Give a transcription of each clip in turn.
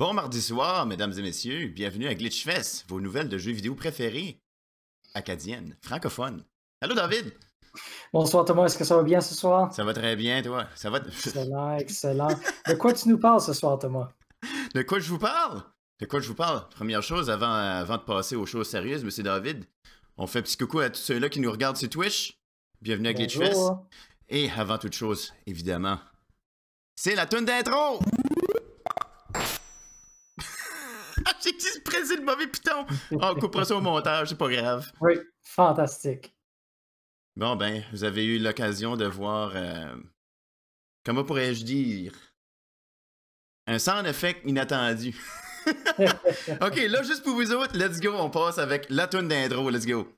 Bon mardi soir, mesdames et messieurs. Bienvenue à Glitchfest, vos nouvelles de jeux vidéo préférées. Acadiennes, francophones. Allô, David? Bonsoir Thomas, est-ce que ça va bien ce soir? Ça va très bien, toi? Ça va... Excellent, excellent. De quoi tu nous parles ce soir, Thomas? De quoi je vous parle? De quoi je vous parle? Première chose, avant, avant de passer aux choses sérieuses, monsieur David, on fait un petit coucou à tous ceux-là qui nous regardent sur Twitch. Bienvenue à Glitchfest. Et avant toute chose, évidemment, c'est la tune d'intro! Ah, J'ai dit presser le mauvais piton! On coupera ça au montage, c'est pas grave. Oui, fantastique. Bon, ben, vous avez eu l'occasion de voir. euh, comment pourrais-je dire? Un sound effect inattendu. ok, là, juste pour vous autres, let's go, on passe avec la tune d'intro, let's go.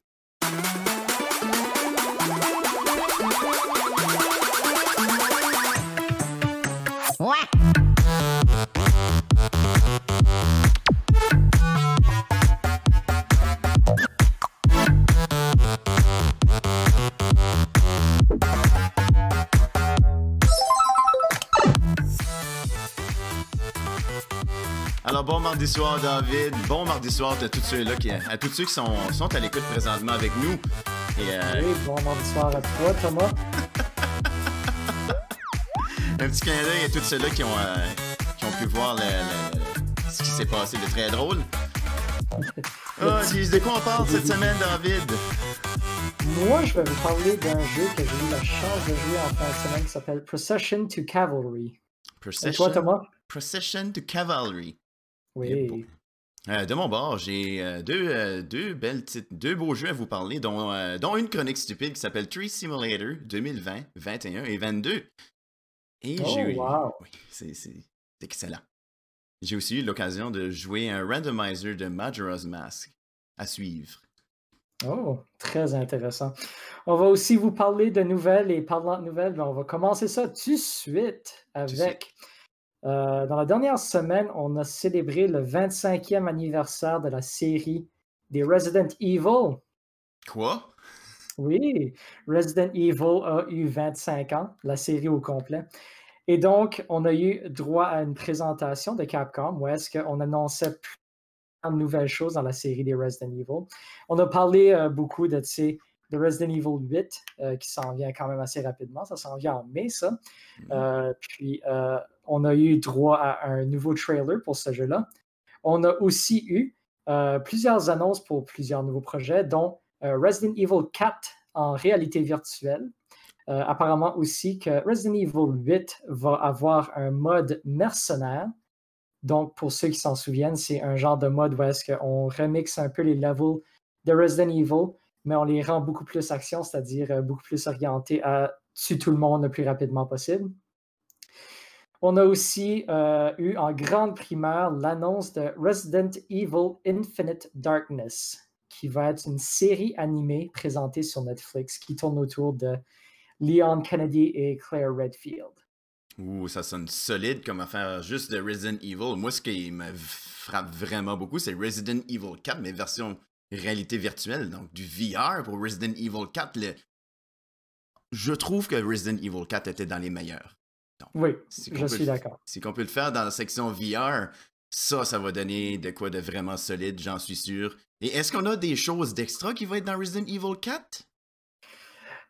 Alors, bon mardi soir, David. Bon mardi soir à tous ceux-là qui, à tous ceux qui sont, sont à l'écoute présentement avec nous. Et euh, Oui, bon mardi soir à toi, Thomas. un petit clin d'œil à tous ceux-là qui ont, euh, qui ont pu voir le- le- le- ce qui s'est passé de très drôle. Ah, dis- de quoi on parle cette semaine, David? Moi, je vais vous parler d'un jeu que j'ai eu la chance de jouer en fin de semaine qui s'appelle Procession to Cavalry. Et Procession, toi, Thomas? Procession to Cavalry. Oui. Euh, de mon bord, j'ai euh, deux, euh, deux belles titres, deux beaux jeux à vous parler, dont, dont une chronique stupide qui s'appelle Tree Simulator 2020, 21 et 22. Et Oh, j'ai eu. wow. Oui, c'est c'est excellent. J'ai aussi eu l'occasion de jouer un randomizer de Majora's Mask à suivre. Oh, très intéressant. On va aussi vous parler de nouvelles et parlant de nouvelles, ben, on va commencer ça tout de suite avec. Euh, dans la dernière semaine, on a célébré le 25e anniversaire de la série des Resident Evil. Quoi? Oui, Resident Evil a eu 25 ans, la série au complet. Et donc, on a eu droit à une présentation de Capcom où est-ce qu'on annonçait plein de nouvelles choses dans la série des Resident Evil. On a parlé euh, beaucoup de, tu sais, de Resident Evil 8 euh, qui s'en vient quand même assez rapidement. Ça s'en vient en mai, ça. Euh, puis, euh, on a eu droit à un nouveau trailer pour ce jeu-là. On a aussi eu plusieurs annonces pour plusieurs nouveaux projets, dont Resident Evil 4 en réalité virtuelle. Apparemment aussi que Resident Evil 8 va avoir un mode mercenaire. Donc, pour ceux qui s'en souviennent, c'est un genre de mode où est-ce qu'on remixe un peu les levels de Resident Evil, mais on les rend beaucoup plus action, c'est-à-dire euh, beaucoup plus orientés à tuer tout le monde le plus rapidement possible. On a aussi euh, eu en grande primeur l'annonce de Resident Evil Infinite Darkness, qui va être une série animée présentée sur Netflix qui tourne autour de Leon Kennedy et Claire Redfield. Ouh, ça sonne solide comme affaire juste de Resident Evil. Moi, ce qui me frappe vraiment beaucoup, c'est Resident Evil 4, mais version réalité virtuelle, donc du VR pour Resident Evil 4. le- Je trouve que Resident Evil 4 était dans les meilleurs. Donc, Oui, si je suis d'accord. Si qu'on peut le faire dans la section VR, ça, ça va donner de quoi de vraiment solide, j'en suis sûr. Et est-ce qu'on a des choses d'extra qui vont être dans Resident Evil 4?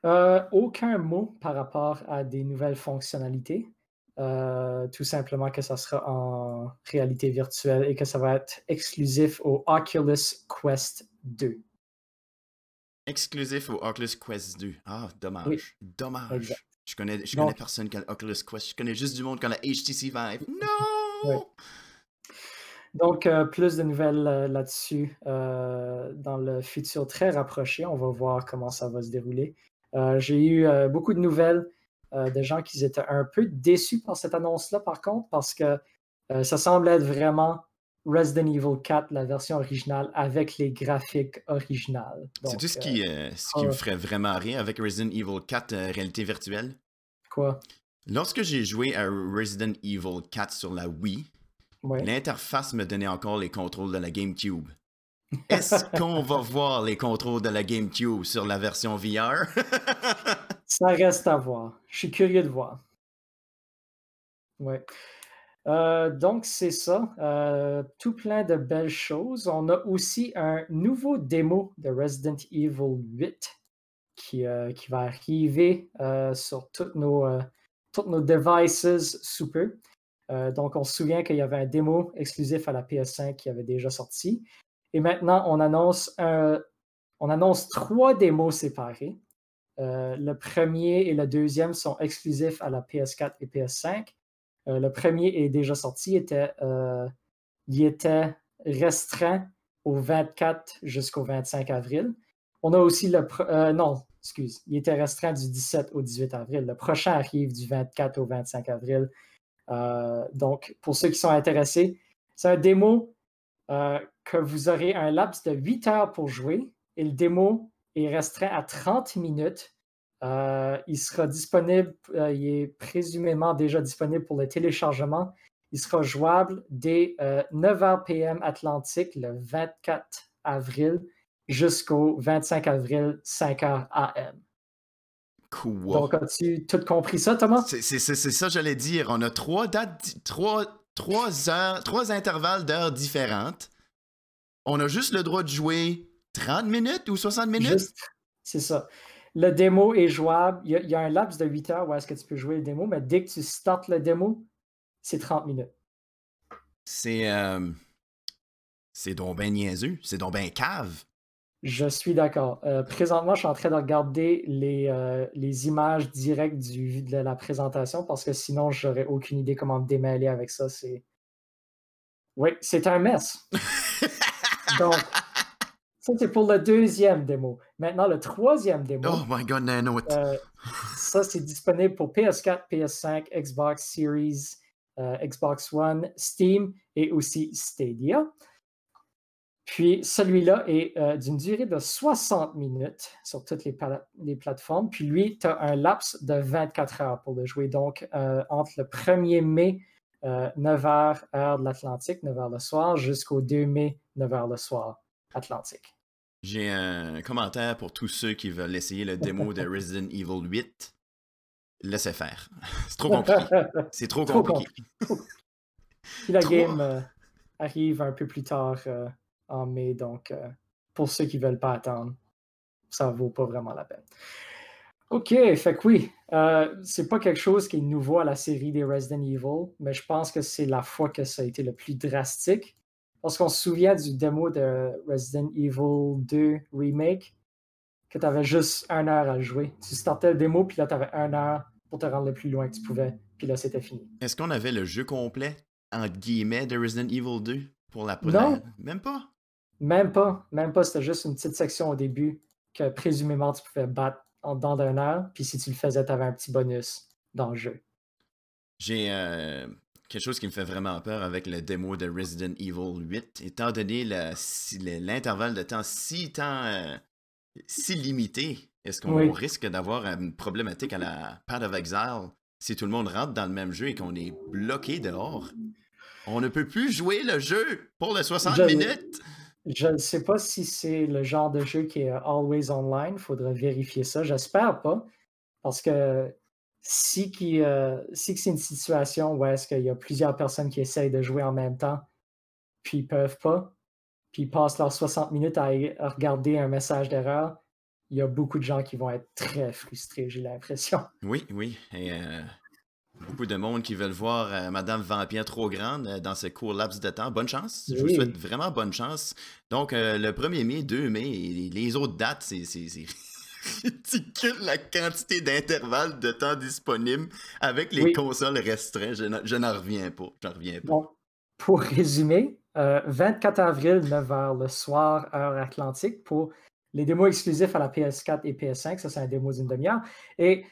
Euh, aucun mot par rapport à des nouvelles fonctionnalités. Euh, tout simplement que ça sera en réalité virtuelle et que ça va être exclusif au Oculus Quest 2. Exclusif au Oculus Quest 2. Ah, dommage. Oui. Dommage. Exact. Je connais, je Donc- connais personne qui a l'Oculus Quest. Je connais juste du monde qui a la HTC Vive. Non! Donc, euh, plus de nouvelles euh, là-dessus euh, dans le futur très rapproché. On va voir comment ça va se dérouler. J'ai eu beaucoup de nouvelles de gens qui étaient un peu déçus par cette annonce-là, par contre, parce que ça semble être vraiment Resident Evil 4, la version originale, avec les graphiques originales. C'est tout ce euh, qui, euh, ce qui me ah. ferait vraiment rire avec Resident Evil 4 euh, réalité virtuelle? quoi? Lorsque j'ai joué à Resident Evil 4 sur la Wii, Ouais. l'interface me donnait encore les contrôles de la GameCube. Est-ce qu'on va voir les contrôles de la GameCube sur la version VR? Ça reste à voir. Je suis curieux de voir. Ouais. Euh, donc, c'est ça. Euh, tout plein de belles choses. On a aussi un nouveau démo de Resident Evil 8 qui, euh, qui va arriver sur toutes nos devices sous peu. donc, on se souvient qu'il y avait un démo exclusif à la PS5 qui avait déjà sorti. Et maintenant, on annonce, on annonce trois démos séparées. le premier et le deuxième sont exclusifs à la PS4 et PS5. Euh, le premier est déjà sorti, euh, il était restreint au 24 jusqu'au 25 avril. On a aussi le... Euh, non, excuse, il était restreint du 17 au 18 avril. Le prochain arrive du 24 au 25 avril. donc, pour ceux qui sont intéressés, c'est un démo que vous aurez un laps de 8 heures pour jouer et le démo est restreint à 30 minutes euh, il sera disponible, euh, il est présumément déjà disponible pour le téléchargement. Il sera jouable dès 9h euh, PM Atlantique le 24 avril jusqu'au 25 avril 5h AM. Cool. Donc, as-tu tout compris ça, Thomas? C'est ça, j'allais dire. On a trois dates, trois, trois heures, trois intervalles d'heures différentes. On a juste le droit de jouer 30 minutes ou 60 minutes? C'est ça le démo est jouable. Il y, a, un laps de 8 heures où est-ce que tu peux jouer le démo, mais dès que tu startes le démo, c'est 30 minutes. C'est. Euh, c'est donc bien niaiseux. C'est donc bien cave. Je suis d'accord. Euh, présentement, je suis en train de regarder les, euh, les images directes du, de la présentation parce que sinon, j'aurais aucune idée comment me démêler avec ça. C'est. Oui, c'est un mess. Donc, ça, c'est pour le deuxième démo. Maintenant, le troisième démo. Oh my god, Nano. Euh, ça, c'est disponible pour PS4, PS5, Xbox Series, euh, Xbox One, Steam et aussi Stadia. Puis celui-là est euh, d'une durée de 60 minutes sur toutes les, les plateformes. Puis lui, tu as un laps de 24 heures pour le jouer. Donc, entre le 1er mai, 9h, heure de l'Atlantique, 9h le soir, jusqu'au 2 mai, 9h le soir. Atlantique. J'ai un commentaire pour tous ceux qui veulent essayer le démo de Resident Evil 8. Laissez faire. C'est trop compliqué. C'est trop, compliqué. la game euh, arrive un peu plus tard euh, en mai, donc euh, pour ceux qui ne veulent pas attendre, ça vaut pas vraiment la peine. OK, fait que oui, c'est pas quelque chose qui est nouveau à la série des Resident Evil, mais je pense que c'est la fois que ça a été le plus drastique. Parce qu'on se souvient du démo de Resident Evil 2 Remake, que tu avais juste un heure à jouer. Tu startais le démo, puis là, tu avais un heure pour te rendre le plus loin que tu pouvais, puis là, c'était fini. Est-ce qu'on avait le jeu complet, entre guillemets, de Resident Evil 2 pour la première Non. Même pas? Même pas. Même pas. C'était juste une petite section au début que présumément tu pouvais battre en dedans d'un heure, puis si tu le faisais, tu avais un petit bonus dans le jeu. J'ai euh, quelque chose qui me fait vraiment peur avec le démo de Resident Evil 8, étant donné l'intervalle de temps si, temps, euh, si limité. Est-ce qu'on risque d'avoir une problématique à la Path of Exile si tout le monde rentre dans le même jeu et qu'on est bloqué dehors? On ne peut plus jouer le jeu pour les 60 minutes. Je ne sais pas si c'est le genre de jeu qui est always online. Il faudra vérifier ça. J'espère pas. Parce que si, qui, euh, si c'est une situation où est-ce qu'il y a plusieurs personnes qui essayent de jouer en même temps, puis ils peuvent pas, puis ils passent leurs 60 minutes à, regarder un message d'erreur, il y a beaucoup de gens qui vont être très frustrés, j'ai l'impression. Oui, oui. Et euh, beaucoup de monde qui veulent voir euh, Madame Vampire trop grande dans ce court laps de temps. Bonne chance. Je vous souhaite vraiment bonne chance. Donc, le 1er mai, 2 mai, et les autres dates, c'est ridicule la quantité d'intervalles de temps disponibles avec les consoles restreintes. Je n'en reviens pas. reviens pas. pour résumer, 24 euh, avril, 9h le soir, heure atlantique, pour les démos exclusifs à la PS4 et PS5. Ça, c'est un démo d'une demi-heure. Et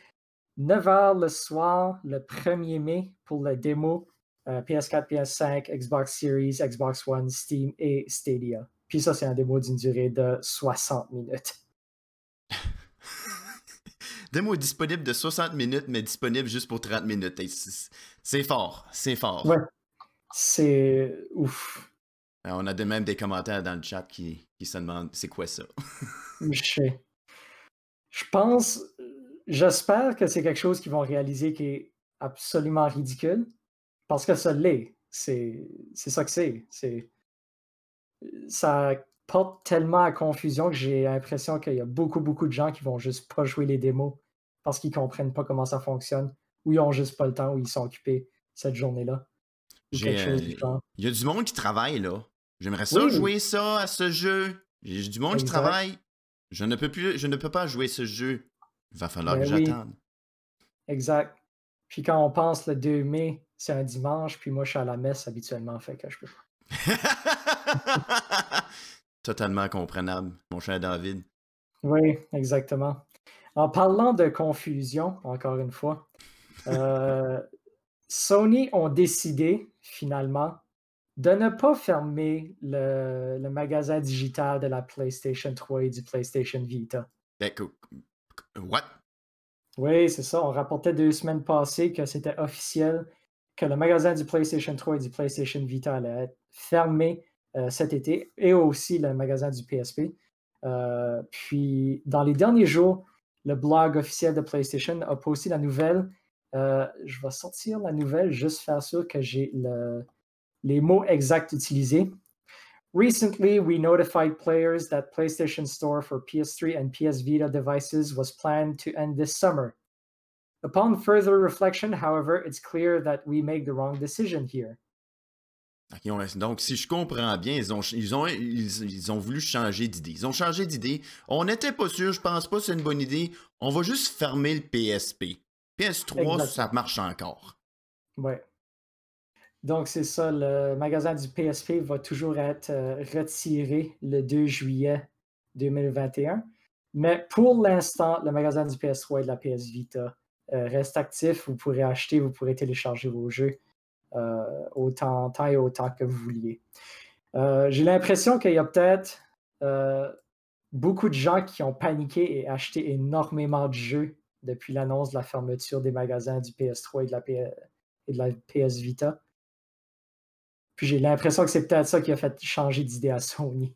9h le soir, le 1er mai, pour les démos PS4, PS5, Xbox Series, Xbox One, Steam et Stadia. Puis ça, c'est un démo d'une durée de 60 minutes. Démo disponible de 60 minutes, mais disponible juste pour 30 minutes. C'est fort, c'est fort. Ouais. C'est ouf. Euh, on a de même des commentaires dans le chat qui, qui se demandent c'est quoi ça? Je. Je pense, j'espère que c'est quelque chose qu'ils vont réaliser qui est absolument ridicule. Parce que ça l'est. C'est c'est ça que c'est. C'est ça porte tellement à confusion que j'ai l'impression qu'il y a beaucoup, beaucoup de gens qui vont juste pas jouer les démos parce qu'ils comprennent pas comment ça fonctionne ou ils ont juste pas le temps ou ils sont occupés cette journée-là. chose euh. Il y a du monde qui travaille là. J'aimerais ça Oui. jouer ça à ce jeu. J'ai du monde qui travaille. Je ne peux plus, je ne peux pas jouer ce jeu. Il va falloir Ben que oui. j'attende. Exact. Puis quand on pense le 2 mai, c'est un dimanche, puis moi je suis à la messe habituellement, fait que je peux pas. Totalement comprenable, mon cher David. Oui, exactement. En parlant de confusion, encore une fois, euh, Sony ont décidé finalement de ne pas fermer le, le magasin digital de la PlayStation 3 et du PlayStation Vita. Ben, What? Oui, c'est ça. On rapportait deux semaines passées que c'était officiel que le magasin du PlayStation 3 et du PlayStation Vita allait être fermé euh, cet été et aussi le magasin du PSP. Euh, puis, dans les derniers jours, le blog officiel de PlayStation a posté la nouvelle. Euh, je vais sortir la nouvelle, juste faire sûr que j'ai le- les mots exacts utilisés. Recently, we notified players that PlayStation Store for PS3 and PS Vita devices was planned to end this summer. Upon further reflection, however, it's clear that we make the wrong decision here. Donc, si je comprends bien, ils ont, ils ont, ils, ils ont voulu changer d'idée. Ils ont changé d'idée. On n'était pas sûr, je pense pas que c'est une bonne idée. On va juste fermer le PSP. PS3, Exact. ça marche encore. Ouais. Donc, c'est ça, le magasin du PSP va toujours être euh, retiré le 2 juillet 2021. Mais pour l'instant, le magasin du PS3 et de la PS Vita euh, reste actif. Vous pourrez acheter, vous pourrez télécharger vos jeux autant, tant et autant que vous vouliez. Euh, J'ai l'impression qu'il y a peut-être euh, beaucoup de gens qui ont paniqué et acheté énormément de jeux depuis l'annonce de la fermeture des magasins du PS3 et de la, PS Vita. Puis j'ai l'impression que c'est peut-être ça qui a fait changer d'idée à Sony.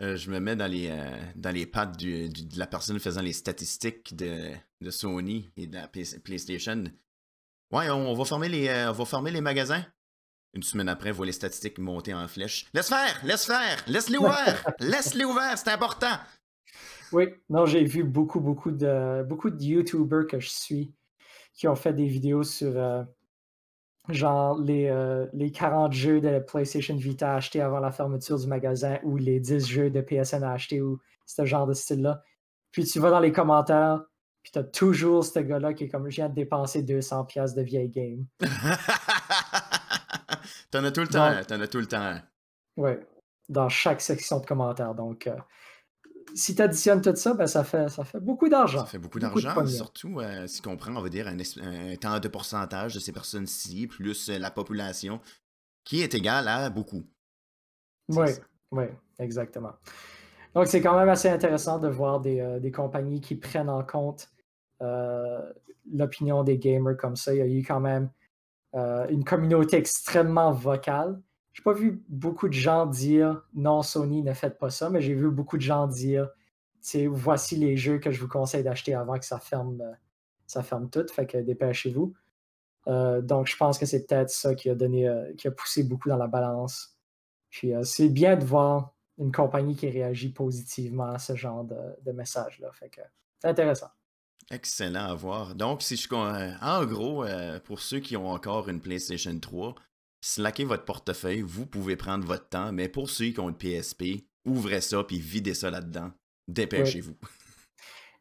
Euh, je me mets dans les, euh, dans les pattes de la personne faisant les statistiques de, Sony et de la PlayStation. Ouais, on, on va fermer les, euh, on va fermer les magasins. Une semaine après, on voit les statistiques monter en flèche. Laisse faire, laisse faire, laisse-les ouverts, laisse-les ouverts, c'est important. Oui, non, j'ai vu beaucoup, beaucoup de, beaucoup de YouTubers que je suis qui ont fait des vidéos sur euh, genre les, euh, les 40 jeux de la PlayStation Vita achetés avant la fermeture du magasin ou les 10 jeux de PSN à acheter ou ce genre de style-là. Puis tu vas dans les commentaires, puis t'as toujours ce gars-là qui est comme je viens de dépenser 200$ piastres de vieille game. t'en as tout le temps, t'en as tout le temps. Ouais, dans chaque section de commentaires. Donc, euh, si tu additionnes tout ça, ben, ça, fait, ça fait beaucoup d'argent. Ça fait beaucoup Beaucoup d'argent, surtout euh, si on prend, on va dire, un, un temps de pourcentage de ces personnes-ci, plus euh, la population, qui est égal à beaucoup. Oui, oui, exactement. Donc, c'est quand même assez intéressant de voir des, euh, des compagnies qui prennent en compte l'opinion des gamers comme ça. Il y a eu quand même euh, une communauté extrêmement vocale. J'ai pas vu beaucoup de gens dire non, Sony, ne faites pas ça, mais j'ai vu beaucoup de gens dire voici les jeux que je vous conseille d'acheter avant que ça ferme, euh, ça ferme tout, fait que dépêchez-vous. Euh, donc, je pense que c'est peut-être ça qui a donné, euh, qui a poussé beaucoup dans la balance. Puis, euh, c'est bien de voir une compagnie qui réagit positivement à ce genre de, de message-là. Fait que c'est intéressant. Excellent à voir. Donc, si je euh, en gros, euh, pour ceux qui ont encore une PlayStation 3, slackez votre portefeuille, vous pouvez prendre votre temps, mais pour ceux qui ont une PSP, ouvrez ça puis videz ça là-dedans. Dépêchez-vous.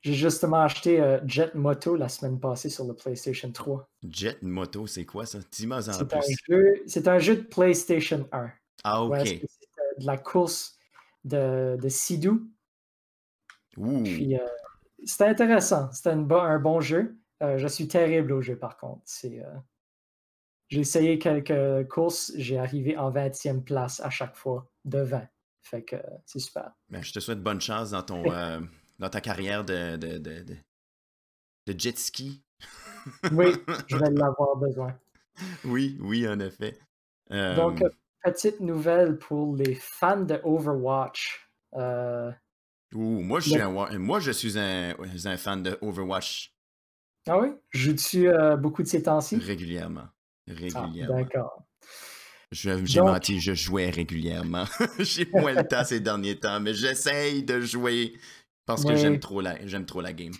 J'ai justement acheté euh, Jet Moto la semaine passée sur le PlayStation 3. Jet Moto, c'est quoi ça? Dis-moi en C'est un, jeu, c'est un jeu de PlayStation 1. Ah, ok. c'est de la course de, de Sidou. Ouh. Puis, euh, c'était intéressant. C'était un bon jeu. Euh, je suis terrible au jeu, par contre. C'est, euh, J'ai essayé quelques courses. J'ai arrivé en 20e place à chaque fois de 20. Fait que euh, c'est super. Ben, je te souhaite bonne chance dans ton euh, dans ta carrière de, de, de, de, de jet ski. Oui, je vais l'avoir besoin. oui, oui, en effet. Donc, petite nouvelle pour les fans de Overwatch. Euh, ouh, moi, je suis un, wa- moi, je suis un, un fan de Overwatch Ah oui? Joues-tu euh, beaucoup de ces temps-ci? régulièrement. Régulièrement. D'accord. J'ai menti, je jouais régulièrement. J'ai moins le temps ces derniers temps, mais j'essaye de jouer parce que Oui. j'aime trop la j'aime trop la game.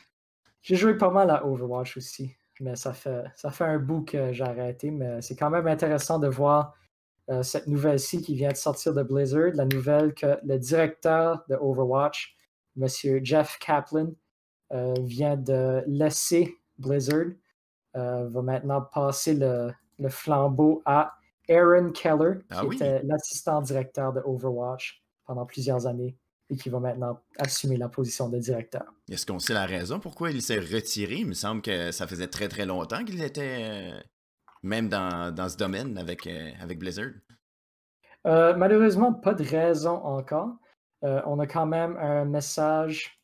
J'ai joué pas mal à Overwatch aussi, mais ça fait, ça fait un bout que j'ai arrêté, mais c'est quand même intéressant de voir euh, cette nouvelle-ci qui vient de sortir de Blizzard, la nouvelle que le directeur de Overwatch, M. Jeff Kaplan, euh, vient de laisser Blizzard, euh, va maintenant passer le, le flambeau à Aaron Keller, qui Ah oui? était l'assistant directeur de Overwatch pendant plusieurs années et qui va maintenant assumer la position de directeur. Est-ce qu'on sait la raison pourquoi il s'est retiré? Il me semble que ça faisait très très longtemps qu'il était euh, même dans, dans ce domaine avec, avec Blizzard. Euh, malheureusement, pas de raison encore. Euh, on a quand même un message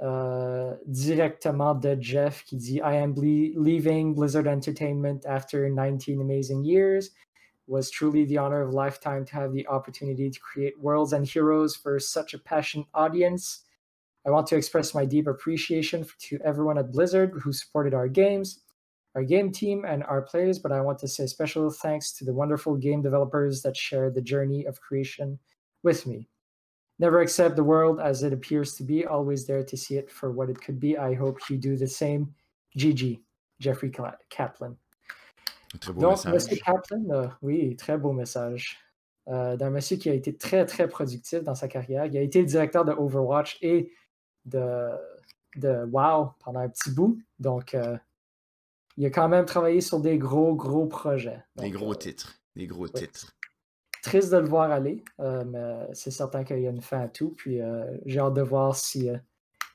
euh, directement de Jeff qui dit I am leaving Blizzard Entertainment after 19 amazing years. Was truly the honor of a lifetime to have the opportunity to create worlds and heroes for such a passionate audience. I want to express my deep appreciation to everyone at Blizzard who supported our games, our game team, and our players, but I want to say special thanks to the wonderful game developers that shared the journey of creation with me. Never accept the world as it appears to be, always there to see it for what it could be. I hope you do the same. GG, Jeffrey Kaplan. Très beau Donc, message. M. Kaplan, euh, oui, très beau message. Euh, D'un monsieur qui a été très, très productif dans sa carrière. Il a été le directeur de Overwatch et de, de WoW pendant un petit bout. Donc, euh, il a quand même travaillé sur des gros, gros projets. Des gros euh, titres. Des gros titres. Triste de le voir aller, euh, mais c'est certain qu'il y a une fin à tout. Puis euh, j'ai hâte de voir si, euh,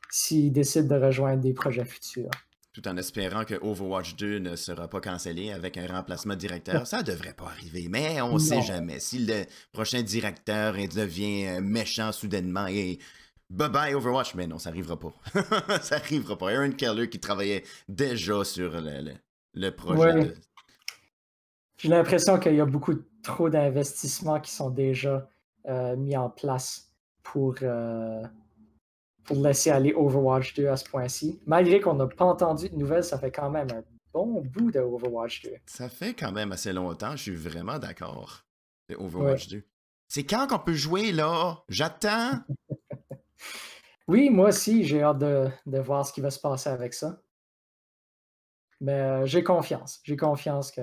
s'il décide de rejoindre des projets futurs. Tout en espérant que Overwatch 2 ne sera pas cancellé avec un remplacement de directeur. Ça devrait pas arriver, mais on sait Non. jamais. Si le prochain directeur devient méchant soudainement et bye bye Overwatch, mais non, ça arrivera pas. ça arrivera pas. Aaron Keller qui travaillait déjà sur le, le- le projet. Ouais. de- J'ai l'impression qu'il y a beaucoup trop d'investissements qui sont déjà euh, mis en place pour, euh, pour laisser aller Overwatch 2 à ce point-ci. Malgré qu'on n'a pas entendu de nouvelles, ça fait quand même un bon bout de Overwatch 2. Ça fait quand même assez longtemps, je suis vraiment d'accord. Overwatch 2. C'est quand qu'on peut jouer là? J'attends. Oui, moi aussi, j'ai hâte de, de voir ce qui va se passer avec ça. Mais euh, j'ai confiance. J'ai confiance que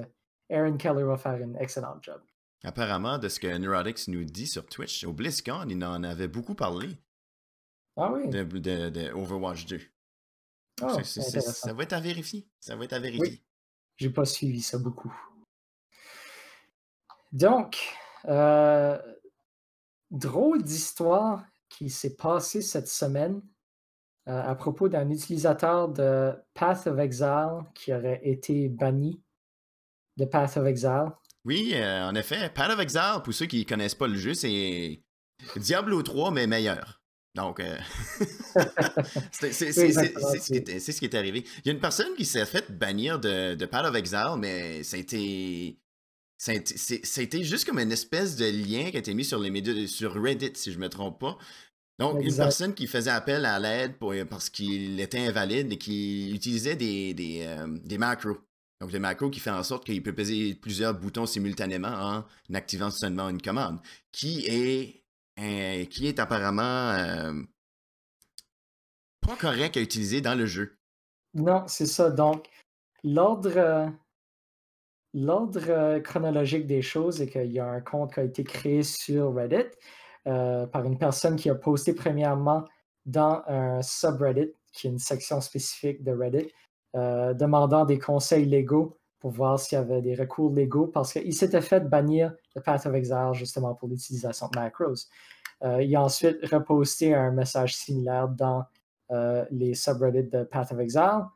Aaron Keller va faire un excellent job. Apparemment, de ce que Neurotics nous dit sur Twitch, au BlizzCon, il en avait beaucoup parlé Ah oui, de, de- de Overwatch 2. oh, C'est- c'est- c'est- intéressant. ça va être à vérifier. Ça va être à vérifier. J'ai pas suivi ça beaucoup. Donc, euh, drôle d'histoire qui s'est passée cette semaine euh, à propos d'un utilisateur de Path of Exile qui aurait été banni de Path of Exile. Oui, euh, en effet, Path of Exile, pour ceux qui connaissent pas le jeu, c'est Diablo 3, mais meilleur. Donc, euh, c'est ce, qui est- arrivé. Il y a une personne qui s'est fait bannir de, de Path of Exile, mais ça a été. Été juste comme une espèce de lien qui a été mis sur les médias, sur Reddit, si je me trompe pas. Donc, une personne qui faisait appel à l'aide pour- parce qu'il était invalide et qui utilisait des, des, euh, des macros. Donc, des macros qui fait en sorte qu'il peut peser plusieurs boutons simultanément en activant seulement une commande, qui est, euh, qui est apparemment euh, pas correct à utiliser dans le jeu. Non, c'est ça. Donc, l'ordre euh, l'ordre chronologique des choses est qu'il y a un compte qui a été créé sur Reddit par une personne qui a posté premièrement dans un subreddit, qui est une section spécifique de Reddit, euh, demandant des conseils légaux pour voir s'il y avait des recours légaux parce qu'il s'était fait bannir le Path of Exile justement pour l'utilisation de macros. Euh, il a ensuite reposté un message similaire dans euh, les subreddits de Path of Exile.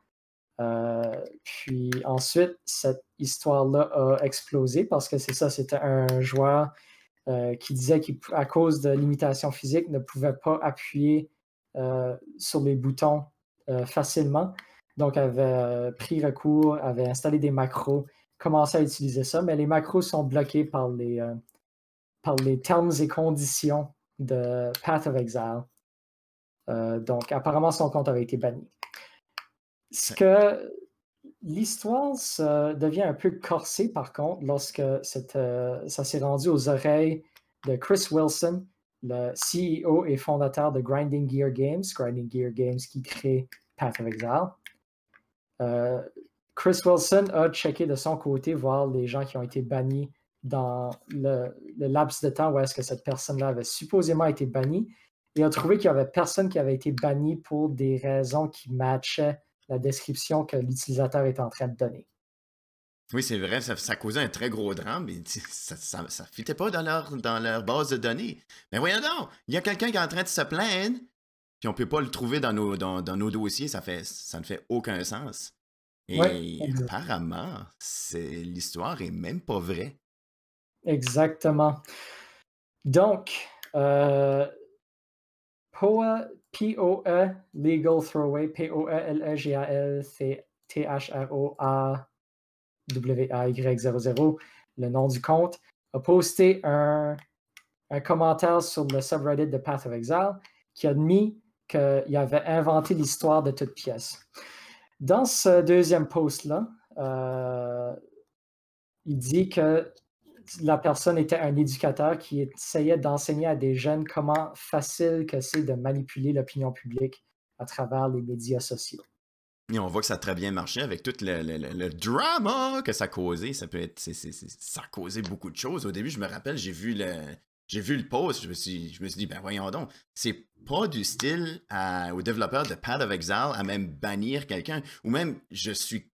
Puis ensuite, cette histoire-là a explosé parce que c'est ça, c'était un joueur qui disait qu'à cause de limitations physiques, ne pouvait pas appuyer sur les boutons facilement. Donc, avait euh, pris recours, avait installé des macros, commencé à utiliser ça, mais les macros sont bloqués par les, euh, par les termes et conditions de Path of Exile. Euh, donc, apparemment, son compte avait été banni. Ce que l'histoire se devient un peu corsée, par contre, lorsque euh, ça s'est rendu aux oreilles de Chris Wilson, le CEO et fondateur de Grinding Gear Games, Grinding Gear Games qui crée Path of Exile. Euh, Chris Wilson a checké de son côté voir les gens qui ont été bannis dans le, laps de temps où est-ce que cette personne-là avait supposément été bannie et a trouvé qu'il n'y avait personne qui avait été banni pour des raisons qui matchaient la description que l'utilisateur est en train de donner. Oui, c'est vrai, ça, ça, causait un très gros drame, mais ça ne fitait pas dans leur, dans leur base de données. Mais voyons donc, il y a quelqu'un qui est en train de se plaindre, puis on ne peut pas le trouver dans nos, dans, dans nos dossiers, ça, fait, ça ne fait aucun sens. Et apparemment, l'histoire est même pas vraie. Exactement. Donc, euh, POA, P-O-E, Legal Throwaway, P-O-E-L-E-G-A-L-T-H-R-O-A-W-A-Y-00, le nom du compte, a posté un, un commentaire sur le subreddit de Path of Exile qui a admis qu'il avait inventé l'histoire de toute pièce. Dans ce deuxième post-là, euh, il dit que la personne était un éducateur qui essayait d'enseigner à des jeunes comment facile que c'est de manipuler l'opinion publique à travers les médias sociaux. Et on voit que ça a très bien marché avec tout le, drama que ça a causé. Ça peut être. ça a causé beaucoup de choses. Au début, je me rappelle, j'ai vu le. J'ai vu le post, je me suis, je me suis dit, ben voyons donc, c'est pas du style aux développeurs de Path of Exile à même bannir quelqu'un, ou même je suis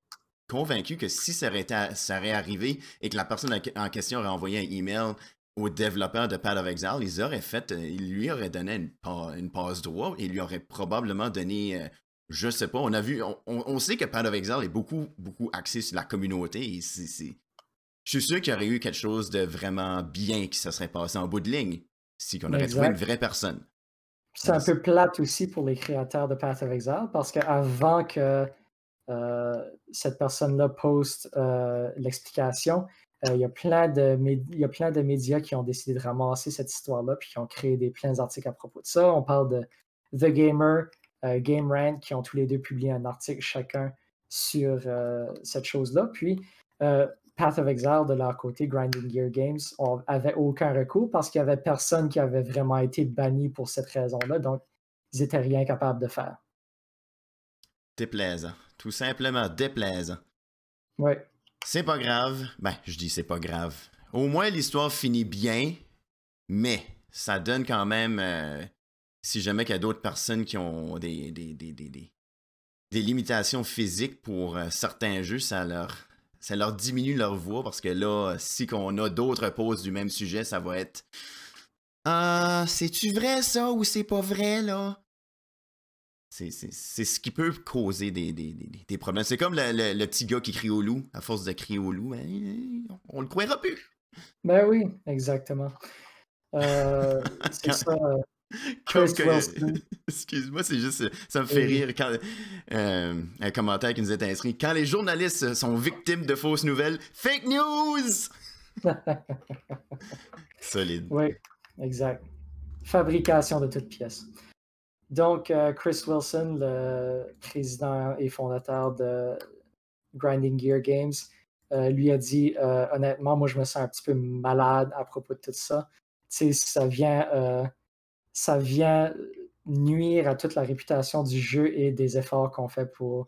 convaincu que si ça aurait, ça aurait arrivé et que la personne en question aurait envoyé un email au développeur de Pad of Exile, ils auraient fait, euh, il lui aurait donné une, une passe droit et lui aurait probablement donné, euh, je sais pas, on a vu, on, sait que Pad of Exile est beaucoup, beaucoup axé sur la communauté c'est, je suis sûr qu'il y aurait eu quelque chose de vraiment bien qui se serait passé en bout de ligne si on aurait trouvé une vraie personne. C'est un peu plate aussi pour les créateurs de Path of Exile parce qu'avant que euh, cette personne-là poste euh, l'explication. Euh, il, y a plein de il y a plein de médias qui ont décidé de ramasser cette histoire-là puis qui ont créé des, plein d'articles à propos de ça. On parle de The Gamer, Game Rant, qui ont tous les deux publié un article chacun sur cette chose-là. Puis, Path of Exile, de leur côté, Grinding Gear Games, n'avait aucun recours parce qu'il n'y avait personne qui avait vraiment été banni pour cette raison-là. Donc, ils n'étaient rien capables de faire. Déplaisant. Tout simplement déplaisant. Ouais. C'est pas grave. Ben, je dis c'est pas grave. Au moins, l'histoire finit bien, mais ça donne quand même. Euh, si jamais il y a d'autres personnes qui ont des, des, des, des, limitations physiques pour euh, certains jeux, ça leur, ça leur diminue leur voix parce que là, si on a d'autres pauses du même sujet, ça va être. Ah, c'est-tu vrai ça ou c'est pas vrai là? C'est ce qui peut causer des, des, des, problèmes. C'est comme le, le, petit gars qui crie au loup. À force de crier au loup, ben, on le croira plus. Ben oui, exactement. Euh, c'est ça. Excuse-moi, c'est juste. Ça me fait rire quand. Euh, un commentaire qui nous est inscrit. Quand les journalistes sont victimes de fausses nouvelles, fake news! Solide. Oui, exact. Fabrication de toutes pièces. Donc, euh, Chris Wilson, le président et fondateur de Grinding Gear Games, euh, lui a dit honnêtement, moi, je me sens un petit peu malade à propos de tout ça. Tu sais, ça vient, ça vient nuire à toute la réputation du jeu et des efforts qu'on fait pour,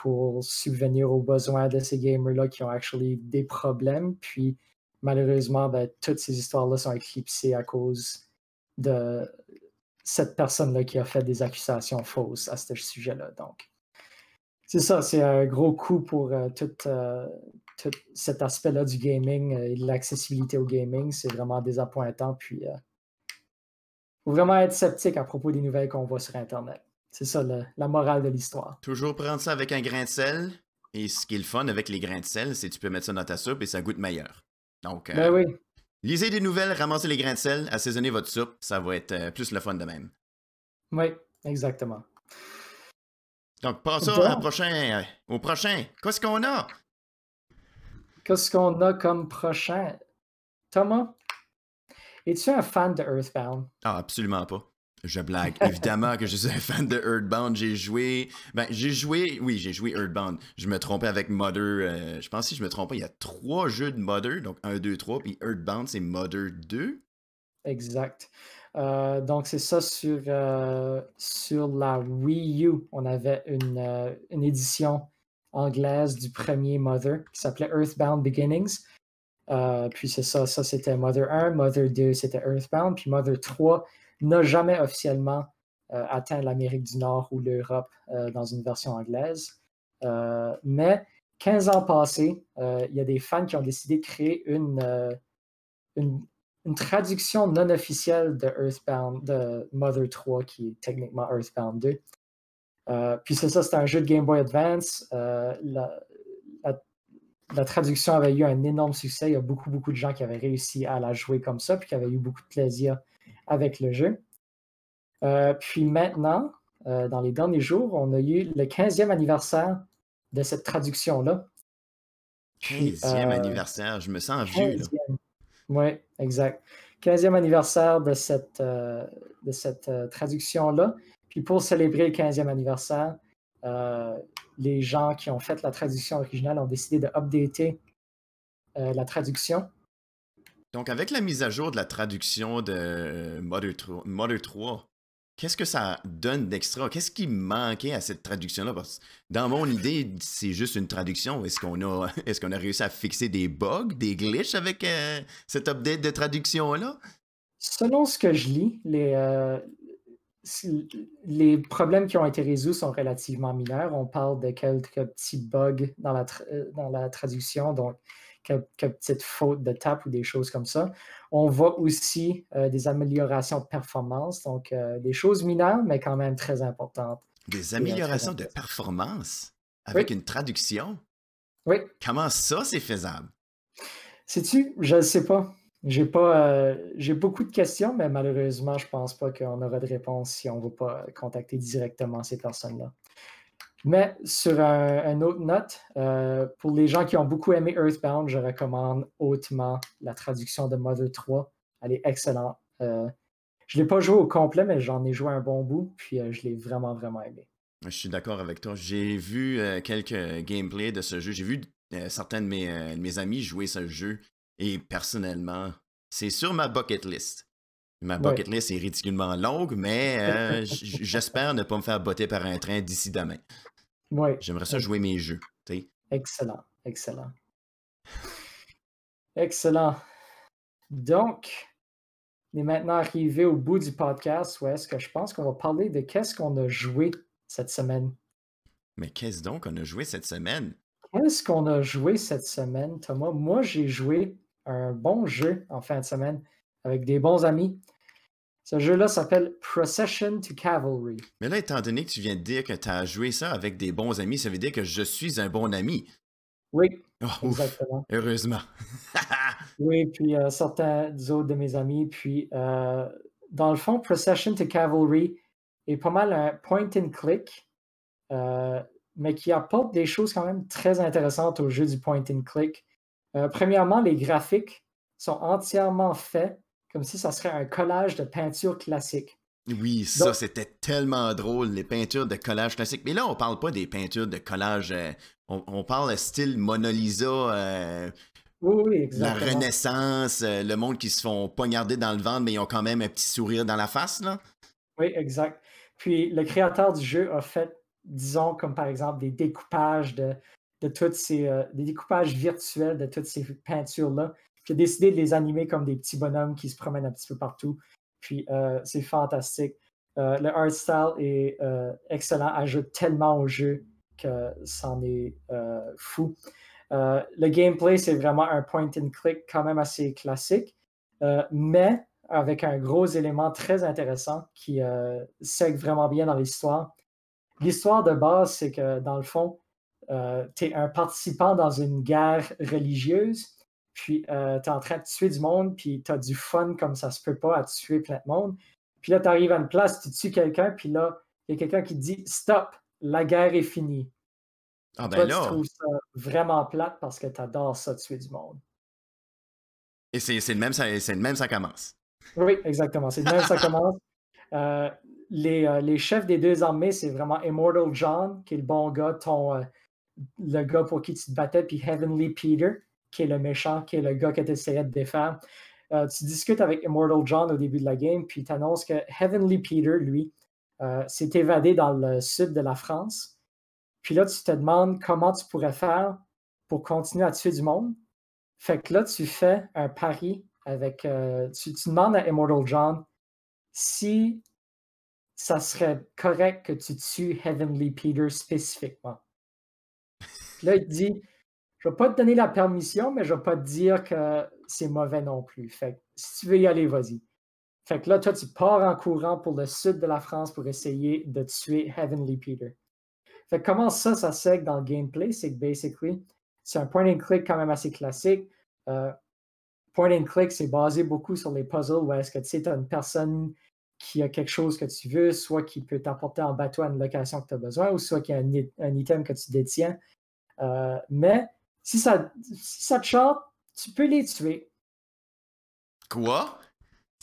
pour subvenir aux besoins de ces gamers-là qui ont actually des problèmes. Puis, malheureusement, ben, toutes ces histoires-là sont éclipsées à cause de cette personne-là qui a fait des accusations fausses à ce sujet-là. Donc, c'est ça, c'est un gros coup pour euh, euh, tout, cet aspect-là du gaming euh, et de l'accessibilité au gaming. C'est vraiment désappointant. Puis, faut vraiment être sceptique à propos des nouvelles qu'on voit sur Internet. C'est ça la morale de l'histoire. Toujours prendre ça avec un grain de sel. Et ce qui est le fun avec les grains de sel, c'est que tu peux mettre ça dans ta soupe et ça goûte meilleur. Donc, ben oui. Lisez des nouvelles, ramassez les grains de sel, assaisonnez votre soupe, ça va être euh, plus le fun de même. Oui, exactement. Donc, passons au prochain, euh, au prochain. Qu'est-ce qu'on a? Qu'est-ce qu'on a comme prochain? Thomas, es-tu un fan de Earthbound? Ah, absolument pas. Je blague. Évidemment que je suis un fan de Earthbound. J'ai joué. Ben, j'ai joué. Oui, j'ai joué Earthbound. Je me trompais avec Mother. euh, je pense que si je me trompe pas, il y a trois jeux de Mother. Donc 1, 2, 3. Puis Earthbound, c'est Mother 2. Exact. Euh, donc, c'est ça sur, euh, sur la Wii U. On avait une, une édition anglaise du premier Mother qui s'appelait Earthbound Beginnings. Euh, puis c'est ça, ça c'était Mother 1, Mother 2 c'était Earthbound, puis Mother 3 n'a jamais officiellement euh, atteint l'Amérique du Nord ou l'Europe euh, dans une version anglaise. Mais 15 ans passés, il y a des fans qui ont décidé de créer une, traduction non officielle de Earthbound, de Mother 3, qui est techniquement Earthbound 2. Euh, puis c'est ça, c'est un jeu de Game Boy Advance. La traduction avait eu un énorme succès. Il y a beaucoup, beaucoup de gens qui avaient réussi à la jouer comme ça, puis qui avaient eu beaucoup de plaisir avec le jeu. Euh, puis maintenant, euh, dans les derniers jours, on a eu le 15e anniversaire de cette traduction-là. 15e euh, anniversaire. Je me sens vieux. là. 15e. Oui, exact. 15e anniversaire de cette, de cette traduction-là. Puis pour célébrer le 15e anniversaire, les gens qui ont fait la traduction originale ont décidé de updater euh, la traduction. Donc, avec la mise à jour de la traduction de euh, Mother 3, Mother 3, qu'est-ce que ça donne d'extra? Qu'est-ce qui manquait à cette traduction-là? Parce que dans mon idée, c'est juste une traduction. Est-ce qu'on a, est-ce qu'on a réussi à fixer des bugs, des glitches avec euh, cette update de traduction-là? Selon ce que je lis, les, euh, les problèmes qui ont été résolus sont relativement mineurs. On parle de quelques petits bugs dans la, tra- euh, dans la traduction, donc quelques petites fautes de tape ou des choses comme ça. On voit aussi euh, des améliorations de performance, donc euh, des choses mineures, mais quand même très importantes. Des améliorations de performance avec Oui. une traduction? Oui, Comment ça, c'est faisable? sais-tu, je ne sais pas. J'ai pas, euh, j'ai beaucoup de questions, mais malheureusement, je pense pas qu'on aura de réponse si on ne va pas contacter directement ces personnes-là. Mais sur un, une autre note, euh, pour les gens qui ont beaucoup aimé Earthbound, je recommande hautement la traduction de Mother 3. Elle est excellente. Euh, je ne l'ai pas joué au complet, mais j'en ai joué un bon bout, puis je l'ai vraiment, vraiment aimé. Je suis d'accord avec toi. J'ai vu quelques gameplays de ce jeu. J'ai vu certains de mes amis jouer ce jeu. Et personnellement, c'est sur ma bucket list. Ma Ouais. bucket list est ridiculement longue, mais euh, j'espère ne pas me faire botter par un train d'ici demain. Oui, J'aimerais ça jouer mes jeux. excellent, excellent. Excellent. Donc, on est maintenant arrivé au bout du podcast où est-ce que je pense qu'on va parler de qu'est-ce qu'on a joué cette semaine. Mais qu'est-ce donc qu'on a joué cette semaine? Qu'est-ce qu'on a joué cette semaine, Thomas? Moi, j'ai joué un bon jeu en fin de semaine avec des bons amis. Ce jeu-là s'appelle Procession to Cavalry. Mais là, étant donné que tu viens de dire que tu as joué ça avec des bons amis, ça veut dire que je suis un bon ami. Oui, Oh, ouf, exactement. heureusement. Oui, puis euh, certains autres de mes amis. Puis, euh, dans le fond, Procession to Cavalry est pas mal un point and click, euh, mais qui apporte des choses quand même très intéressantes au jeu du point and click. Euh, premièrement, les graphiques sont entièrement faits comme si ça serait un collage de peinture classique. Oui, ça, c'était tellement drôle, les peintures de collage classiques. Mais là, on parle pas des peintures de collage. euh, on, on parle style Mona Lisa, euh, Oui, oui, la. Renaissance, euh, le monde qui se font poignarder dans le ventre, mais ils ont quand même un petit sourire dans la face, là. Oui, exact. Puis le créateur du jeu a fait, disons, comme par exemple des découpages de, de toutes ces euh, découpages virtuels de toutes ces peintures-là. A décidé de les animer comme des petits bonhommes qui se promènent un petit peu partout. Puis euh, c'est fantastique. Euh, le art style est excellent, ajoute tellement au jeu que c'en est fou. Le gameplay, c'est vraiment un point and click quand même assez classique, mais avec un gros élément très intéressant qui sègue vraiment bien dans l'histoire. L'histoire de base, c'est que dans le fond, tu es un participant dans une guerre religieuse, puis tu es en train de tuer du monde, puis tu as du fun comme ça se peut pas à tuer plein de monde. Puis là, tu arrives à une place, tu tues quelqu'un, puis là, il y a quelqu'un qui te dit Stop, la guerre est finie. Ah Toi, ben tu là, trouves ça vraiment plate parce que tu adores ça, tuer du monde. et c'est c'est le même, ça, c'est le même, ça commence. Oui, exactement. C'est de même ça commence. Euh, les, euh, les, chefs des deux armées, c'est vraiment Immortal John, qui est le bon gars, ton, euh, le gars pour qui tu te battais, puis Heavenly Peter, qui est le méchant, qui est le gars que tu essayais de défaire. tu discutes avec Immortal John au début de la game, puis tu annonces que Heavenly Peter, lui, s'est évadé dans le sud de la France. Puis là, tu te demandes comment tu pourrais faire pour continuer à tuer du monde. Fait que là, tu fais un pari avec. tu, tu demandes à Immortal John si ça serait correct que tu tues Heavenly Peter spécifiquement. Là, il dit Je vais pas te donner la permission, mais je vais pas te dire que c'est mauvais non plus. Fait si tu veux y aller, vas-y. Fait que là, toi, tu pars en courant pour le sud de la France pour essayer de tuer Heavenly Peter. Fait que comment ça, ça sert dans le gameplay? C'est que basically, c'est un point and click quand même assez classique. Euh, point and click, c'est basé beaucoup sur les puzzles où est-ce que tu sais, tu as une personne qui a quelque chose que tu veux, soit qui peut t'apporter en bateau à une location que tu as besoin, ou soit qui a un, item que tu détiens. Euh, mais si ça, ça te chante, tu peux les tuer. Quoi?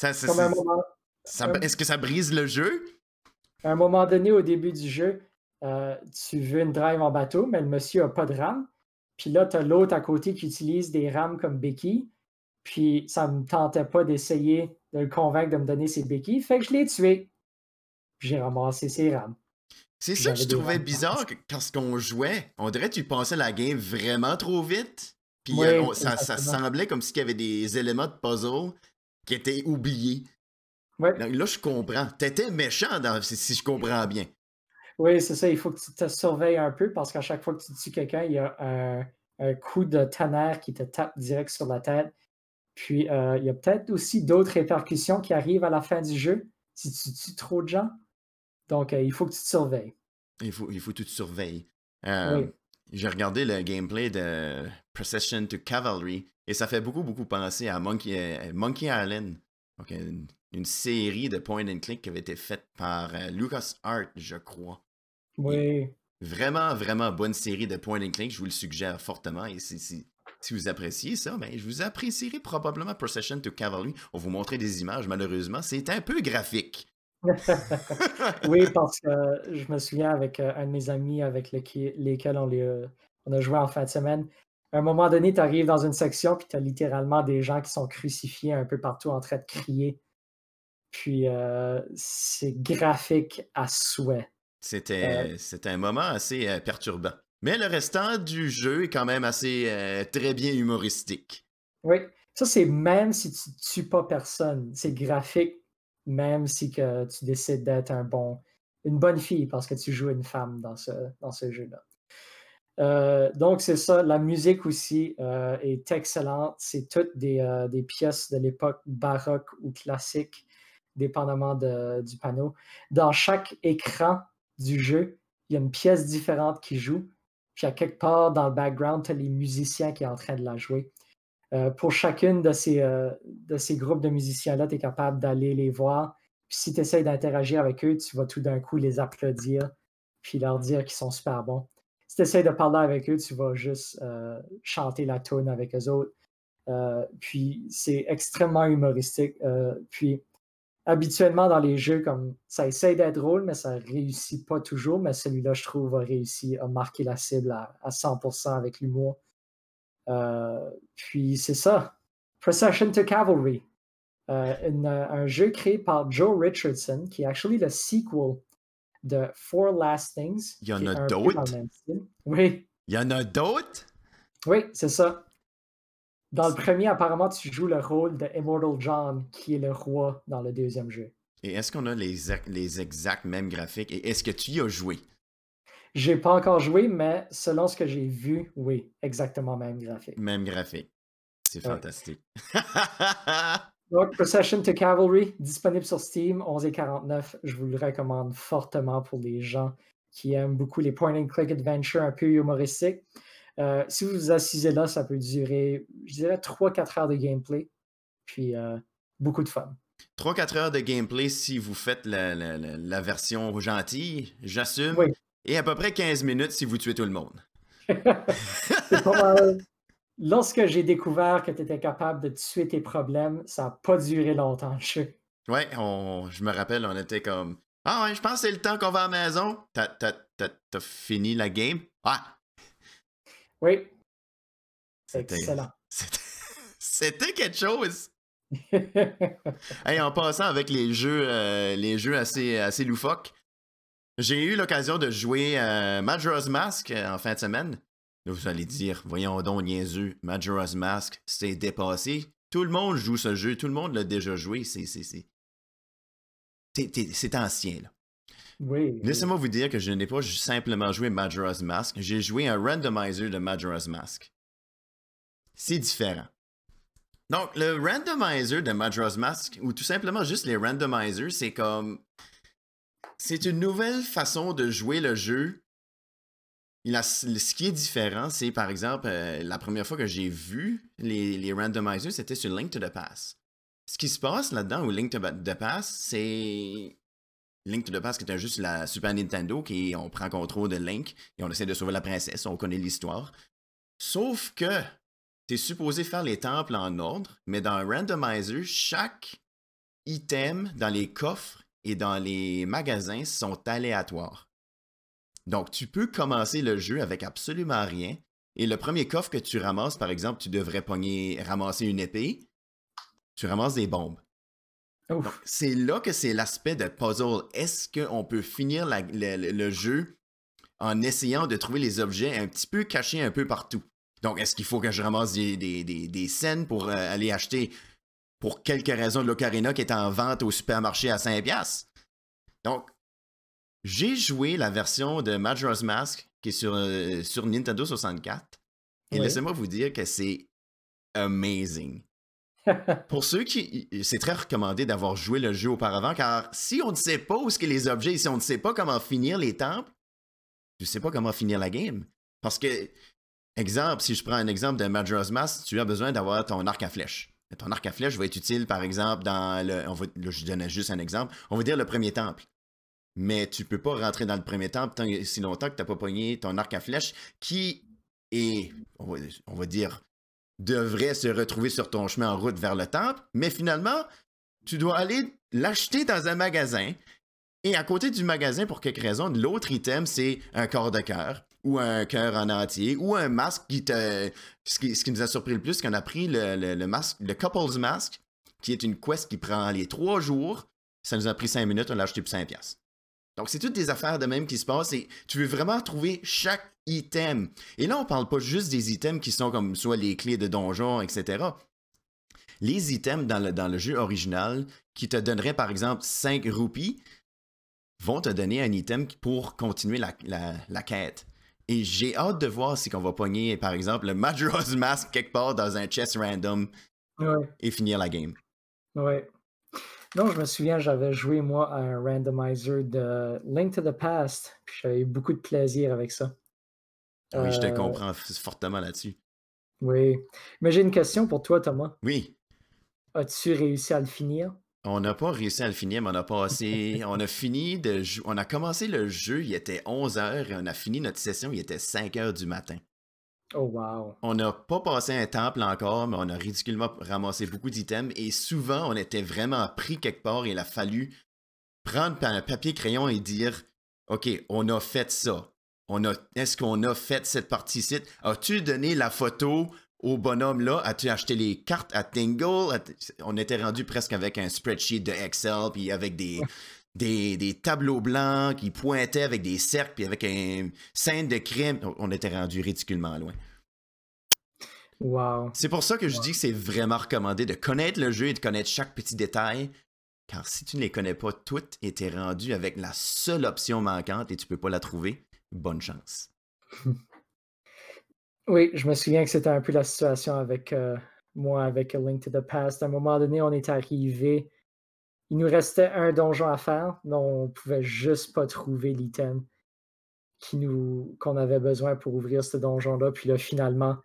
Est-ce que ça brise le jeu? À un moment donné, au début du jeu, euh, tu veux une drive en bateau, mais le monsieur n'a pas de rame. Puis là, tu as l'autre à côté qui utilise des rames comme béquilles. Puis ça ne me tentait pas d'essayer de le convaincre de me donner ses béquilles. Fait que je l'ai tué. J'ai ramassé ses rames. C'est ça que je trouvais bizarre quand on jouait. On dirait que tu pensais la game vraiment trop vite. Puis euh, ça, semblait comme s'il y avait des éléments de puzzle qui étaient oubliés. Ouais. là, je comprends. T'étais méchant dans, si, je comprends bien. Oui, c'est ça. Il faut que tu te surveilles un peu parce qu'à chaque fois que tu tues quelqu'un, il y a un, un, coup de tonnerre qui te tape direct sur la tête. Puis, euh, il y a peut-être aussi d'autres répercussions qui arrivent à la fin du jeu si tu tues trop de gens. Donc, euh, il faut que tu te surveilles. Il faut, il faut que tu te surveilles. Euh, j'ai regardé le gameplay de Procession to Cavalry et ça fait beaucoup, beaucoup penser à Monkey, Monkey Island. une, série de point and click qui avait été faite par Lucas Art, je crois. Oui. vraiment, vraiment bonne série de point and click. Je vous le suggère fortement. Et c'est si vous appréciez ça, ben, je vous apprécierai probablement Procession to Cavalry. On vous montrer des images, malheureusement. C'est un peu graphique. oui, parce que je me souviens avec euh, un de mes amis avec lesquels on, euh, on a joué en fin de semaine. À un moment donné, tu arrives dans une section, puis tu as littéralement des gens qui sont crucifiés un peu partout en train de crier. Puis euh, c'est graphique à souhait. C'était un moment assez perturbant. Mais le restant du jeu est quand même assez euh, très bien humoristique. Oui, ça c'est même si tu tues pas personne, c'est graphique, même si que tu décides d'être un bon, une bonne fille parce que tu joues une femme dans ce, dans ce jeu-là. Euh, donc c'est ça, la musique aussi euh, est excellente. C'est toutes des, des pièces de l'époque baroque ou classique, dépendamment du panneau. Dans chaque écran du jeu, il y a une pièce différente qui joue. Puis à quelque part dans le background, tu as les musiciens qui sont en train de la jouer. Euh, pour chacune de ces, euh, de ces groupes de musiciens-là, tu es capable d'aller les voir. Puis si tu essaies d'interagir avec eux, tu vas tout d'un coup les applaudir, puis leur dire qu'ils sont super bons. Si tu essaies de parler avec eux, tu vas juste euh, chanter la tune avec eux autres. puis c'est extrêmement humoristique. puis habituellement dans les jeux, comme ça essaie d'être drôle, mais ça réussit pas toujours. Mais celui-là, je trouve, a réussi à marquer la cible à, 100% avec l'humour. Euh, puis c'est ça. Procession to Cavalry. Euh, un jeu créé par Joe Richardson, qui est actually le sequel de Four Last Things. Il y en a d'autres? Oui. Il y en a d'autres? Oui, c'est ça. Dans le premier, apparemment, tu joues le rôle de Immortal John, qui est le roi dans le deuxième jeu. Et est-ce qu'on a les, les exacts mêmes graphiques? Et est-ce que tu y as joué? J'ai pas encore joué, mais selon ce que j'ai vu, oui, exactement même graphique. Même graphique. C'est fantastique. Donc, Procession to Cavalry, disponible sur Steam, 11,49. Je vous le recommande fortement pour les gens qui aiment beaucoup les point and click adventure un peu humoristiques. Euh, si vous vous assisez là, ça peut durer, je dirais, 3-4 heures de gameplay. Puis euh, beaucoup de fun. 3-4 heures de gameplay si vous faites la, version gentille, j'assume. Et à peu près 15 minutes si vous tuez tout le monde. Lorsque j'ai découvert que tu étais capable de tuer tes problèmes, ça n'a pas duré longtemps. Ouais, on, je me rappelle, on était comme Ah ouais, je pense que c'est le temps qu'on va à la maison. T'as, t'as, t'as, t'as fini la game? Ah! Oui. C'était- Excellent. C'était, quelque chose! Hey, en passant avec les jeux, euh, les jeux assez, assez loufoques, j'ai eu l'occasion de jouer à Majora's Mask euh, en fin de semaine. Vous allez dire, voyons donc, niaiseux, Majora's Mask, c'est dépassé. Tout le monde joue ce jeu, tout le monde l'a déjà joué, c'est, c'est, c'est... c'est- c'est- c'est ancien, là. Oui. Laissez-moi vous dire que je n'ai pas simplement joué Majora's Mask, j'ai joué un randomizer de Majora's Mask. C'est différent. Donc, le randomizer de Majora's Mask, ou tout simplement juste les randomizers, c'est comme. C'est une nouvelle façon de jouer le jeu. Ce qui est différent, c'est par exemple, euh, la première fois que j'ai vu les, les randomizers, c'était sur Link to the Past. Ce qui se passe là-dedans, ou Link to the Past, c'est Link to the Past qui était juste la Super Nintendo, qui on prend contrôle de Link et on essaie de sauver la princesse, on connaît l'histoire. Sauf que t'es supposé faire les temples en ordre, mais dans un randomizer, chaque item dans les coffres et dans les magasins sont aléatoires. Donc tu peux commencer le jeu avec absolument rien. Et le premier coffre que tu ramasses, par exemple, tu devrais pogner, ramasser une épée. Tu ramasses des bombes. Donc, c'est là que c'est l'aspect de puzzle. Est-ce qu'on peut finir la- le, jeu en essayant de trouver les objets un petit peu cachés un peu partout? Donc, est-ce qu'il faut que je ramasse des, des, des- des scènes pour euh, aller acheter, pour quelque raison, de l'Ocarina qui est en vente au supermarché à 5$? Donc, j'ai joué la version de Majora's Mask qui est sur, euh, sur Nintendo 64. Et Oui. laissez-moi vous dire que c'est amazing. Pour ceux qui. C'est très recommandé d'avoir joué le jeu auparavant, car si on ne sait pas où sont les objets, si on ne sait pas comment finir les temples, tu ne sais pas comment finir la game. Parce que, exemple, si je prends un exemple de Majora's Mask, tu as besoin d'avoir ton arc à flèche. Ton arc à flèche va être utile, par exemple, dans le. On va, là, je donne juste un exemple. On va dire le premier temple. Mais tu peux pas rentrer dans le premier temple tant, si longtemps que tu n'as pas pogné ton arc à flèche qui est, on va dire, devrait se retrouver sur ton chemin en route vers le temple, mais finalement, tu dois aller l'acheter dans un magasin. Et à côté du magasin, pour quelque raison, l'autre item, c'est un corps de cœur, ou un cœur en entier, ou un masque qui te. Ce qui, nous a surpris le plus, c'est qu'on a pris le, le- masque, le Couple's Mask, qui est une quest qui prend les trois jours. Ça nous a pris cinq minutes, on l'a acheté pour 5 piastres. Donc, c'est toutes des affaires de même qui se passent et tu veux vraiment trouver chaque item. Et là, on parle pas juste des items qui sont comme soit les clés de donjon, etc. Les items dans le, dans le jeu original qui te donneraient par exemple 5 roupies vont te donner un item pour continuer la, la- la quête. Et j'ai hâte de voir si on va pogner par exemple le Majora's Mask quelque part dans un chest random Ouais, et finir la game. ouais. Non, je me souviens, j'avais joué moi à un randomizer de Link to the Past, puis j'avais eu beaucoup de plaisir avec ça. Oui, je te Euh, comprends fortement là-dessus. Oui. Mais j'ai une question pour toi, Thomas. Oui, As-tu réussi à le finir? On n'a pas réussi à le finir, mais on a passé. on a fini de On a commencé le jeu, il était 11h et on a fini notre session, il était 5h du matin. Oh. On n'a pas passé un temple encore, mais on a ridiculement ramassé beaucoup d'items et souvent on était vraiment pris quelque part et il a fallu prendre un papier crayon et dire OK, on a fait ça. On est-ce qu'on a fait cette partie-ci? As-tu donné la photo au bonhomme là? As-tu acheté les cartes à Tingle? On était rendu presque avec un spreadsheet de Excel, puis avec des, des, des tableaux blancs qui pointaient avec des cercles, puis avec un scène de crime. On- était rendu ridiculement loin. Wow. C'est pour ça que je dis que c'est vraiment recommandé de connaître le jeu et de connaître chaque petit détail. Car si tu ne les connais pas toutes et t'es rendu avec la seule option manquante et tu peux pas la trouver, bonne chance. Oui, je me souviens que c'était un peu la situation avec euh, moi, avec A Link to the Past. À un moment donné, on est arrivé. Il nous restait un donjon à faire, mais on pouvait juste pas trouver l'item qui nous qu'on avait besoin pour ouvrir ce donjon-là. Puis là, finalement,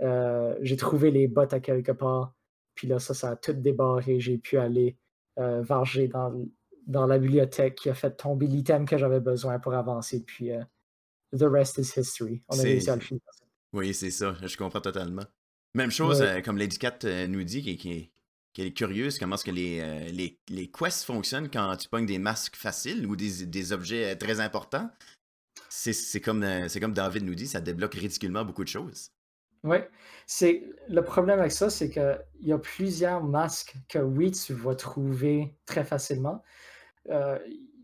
euh, j'ai trouvé les bottes à quelque part. Puis là, ça, ça a tout débarré. J'ai pu aller euh, varger dans, la bibliothèque qui a fait tomber l'item que j'avais besoin pour avancer. Puis euh, the rest is history. On a réussi à le finir. Oui, c'est ça, je comprends totalement. Même chose, Ouais. comme Lady Cat euh, nous dit, qui, qui- qu'elle est curieuse comment est-ce que les, euh, les, les, quests fonctionnent quand tu pognes des masques faciles ou des, des objets très importants. C'est comme, comme David nous dit, ça débloque ridiculement beaucoup de choses. Oui, le problème avec ça, c'est qu'il y a plusieurs masques que oui, tu vas trouver très facilement.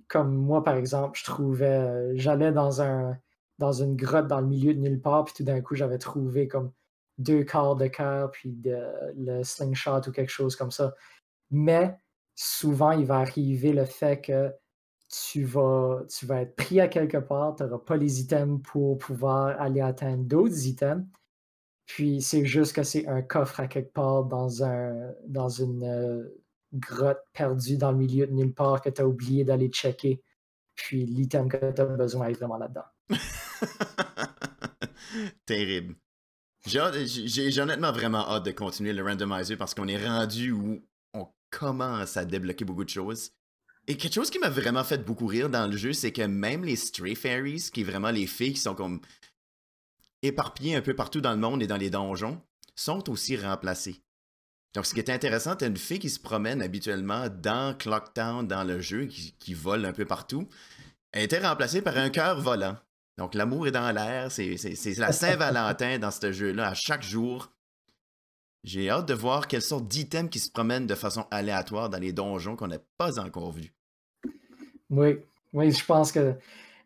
comme moi, par exemple, je trouvais, j'allais dans un dans une grotte dans le milieu de nulle part, puis tout d'un coup, j'avais trouvé comme deux quarts de cœur, puis le slingshot ou quelque chose comme ça. Mais souvent, il va arriver le fait que tu vas, être pris à quelque part, tu n'auras pas les items pour pouvoir aller atteindre d'autres items. Puis c'est juste que c'est un coffre à quelque part dans une euh, grotte perdue dans le milieu de nulle part que tu as oublié d'aller checker. Puis l'item que tu as besoin est vraiment là-dedans. Terrible. J'ai honnêtement vraiment hâte de continuer le randomizer parce qu'on est rendu où on commence à débloquer beaucoup de choses. Et quelque chose qui m'a vraiment fait beaucoup rire dans le jeu, c'est que même les Stray Fairies, qui est vraiment les filles qui sont comme éparpillées un peu partout dans le monde et dans les donjons, sont aussi remplacées. Donc, ce qui est intéressant, t'as une fille qui se promène habituellement dans Clocktown, dans le jeu, qui, qui vole un peu partout. Elle été remplacée par un cœur volant. Donc, l'amour est dans l'air. C'est la Saint-Valentin dans ce jeu-là à chaque jour. J'ai hâte de voir quelles sortes d'items qui se promènent de façon aléatoire dans les donjons qu'on n'a pas encore vus. Oui, oui, je pense que